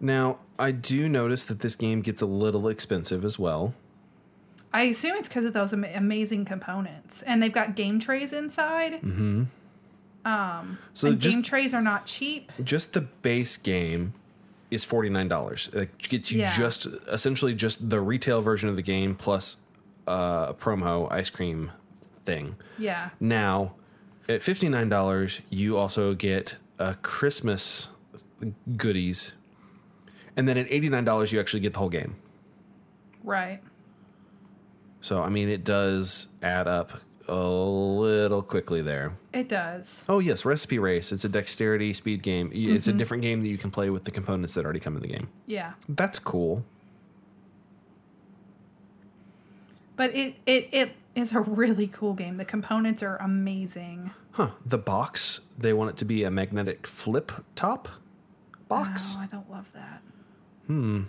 Now I do notice that this game gets a little expensive as well. I assume it's because of those ama- amazing components, and they've got game trays inside. Mm-hmm. Um, so and just game trays are not cheap. just the base game is forty nine dollars. It gets you Yeah. just essentially just the retail version of the game plus uh, a promo ice cream thing. Yeah, Now, at fifty nine dollars, you also get a Christmas goodies, and then at eighty nine dollars, you actually get the whole game. right. So I mean, it does add up a little quickly there. It does. Oh yes, Recipe Race. It's a dexterity speed game. It's a different game that you can play with the components that already come in the game. Yeah, That's cool. but it it it is a really cool game. The components are amazing. Huh. The box, they want it to be a magnetic flip top box. Oh, I don't love that. Hmm.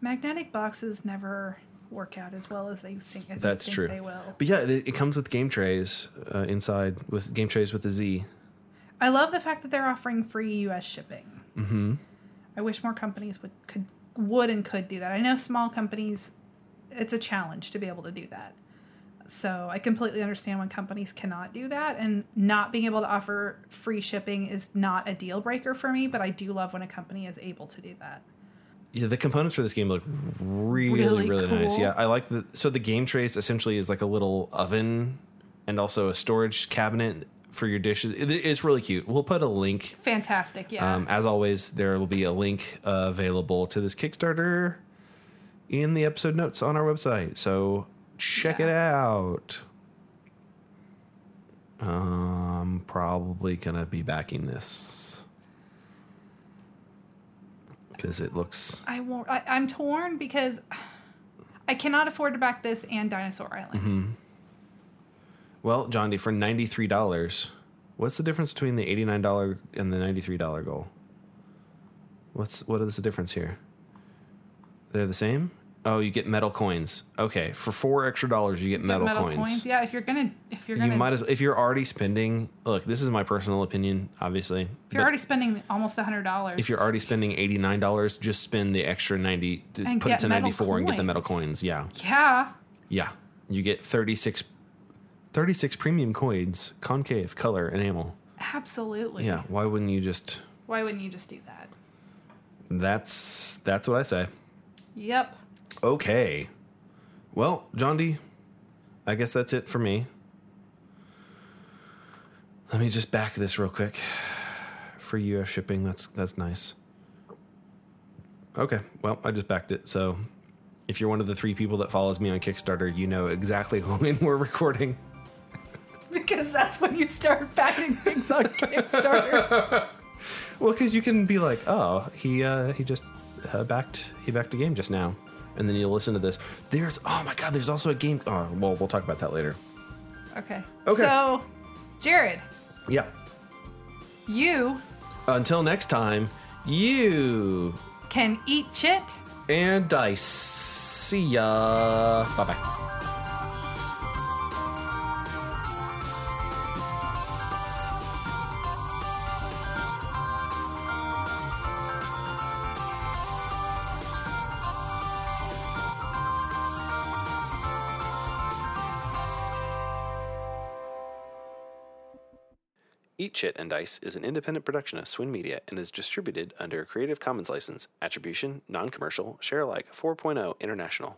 Magnetic boxes never work out as well as they think. As That's think true. They will. But yeah, it, it comes with game trays uh, inside with game trays with a Z. I love the fact that they're offering free U.S. shipping. Mm-hmm. I wish more companies would could would and could do that. I know small companies, it's a challenge to be able to do that. So I completely understand when companies cannot do that, and not being able to offer free shipping is not a deal breaker for me. But I do love when a company is able to do that. Yeah, the components for this game look really, really, Really nice. Yeah, I like the so the game trays essentially is like a little oven and also a storage cabinet for your dishes. It, it's really cute. We'll put a link. Fantastic. Yeah. Um, as always, there will be a link uh, available to this Kickstarter in the episode notes on our website. So check Yeah. it out. I'm probably gonna be backing this because it looks I won't. I, I'm torn because I cannot afford to back this and Dinosaur Island. Mm-hmm. well, John D. For ninety three dollars, what's the difference between the eighty nine dollar and the ninety three dollar goal? What's what is the difference here? They're the same. Oh, you get metal coins. Okay, for four extra dollars, you get metal, coins. Yeah. If you're gonna, if you're gonna, You might as if you're already spending. Look, this is my personal opinion, obviously. if you're already spending almost hundred dollars. if you're already spending eighty nine dollars, just spend the extra ninety. Just And put it to metal ninety four and get the metal coins. coins. Yeah, Yeah. yeah. You get 36, 36 premium coins, concave, color, enamel. Absolutely. Yeah. Why wouldn't you just? Why wouldn't you just do that? That's that's what I say. Yep. Okay. Well, John D, I guess that's it for me. Let me just back this real quick. For US shipping, that's that's nice. Okay, well, I just backed it. So if you're one of the three people that follows me on Kickstarter, you know exactly when we're recording. Because that's when you start backing things on Kickstarter. Well, because you can be like, oh, he uh, he just uh, backed he backed a game just now, and then you listen to this. There's oh my god, there's also a game. Oh, well, we'll talk about that later. okay. Okay. So, Jared, Yeah. you Until next time, you can eat chit. and dice. See ya. Bye bye. Eat Chit and Dice is an independent production of Swin Media and is distributed under a Creative Commons license, Attribution, Non Commercial, Share Alike 4.0 International.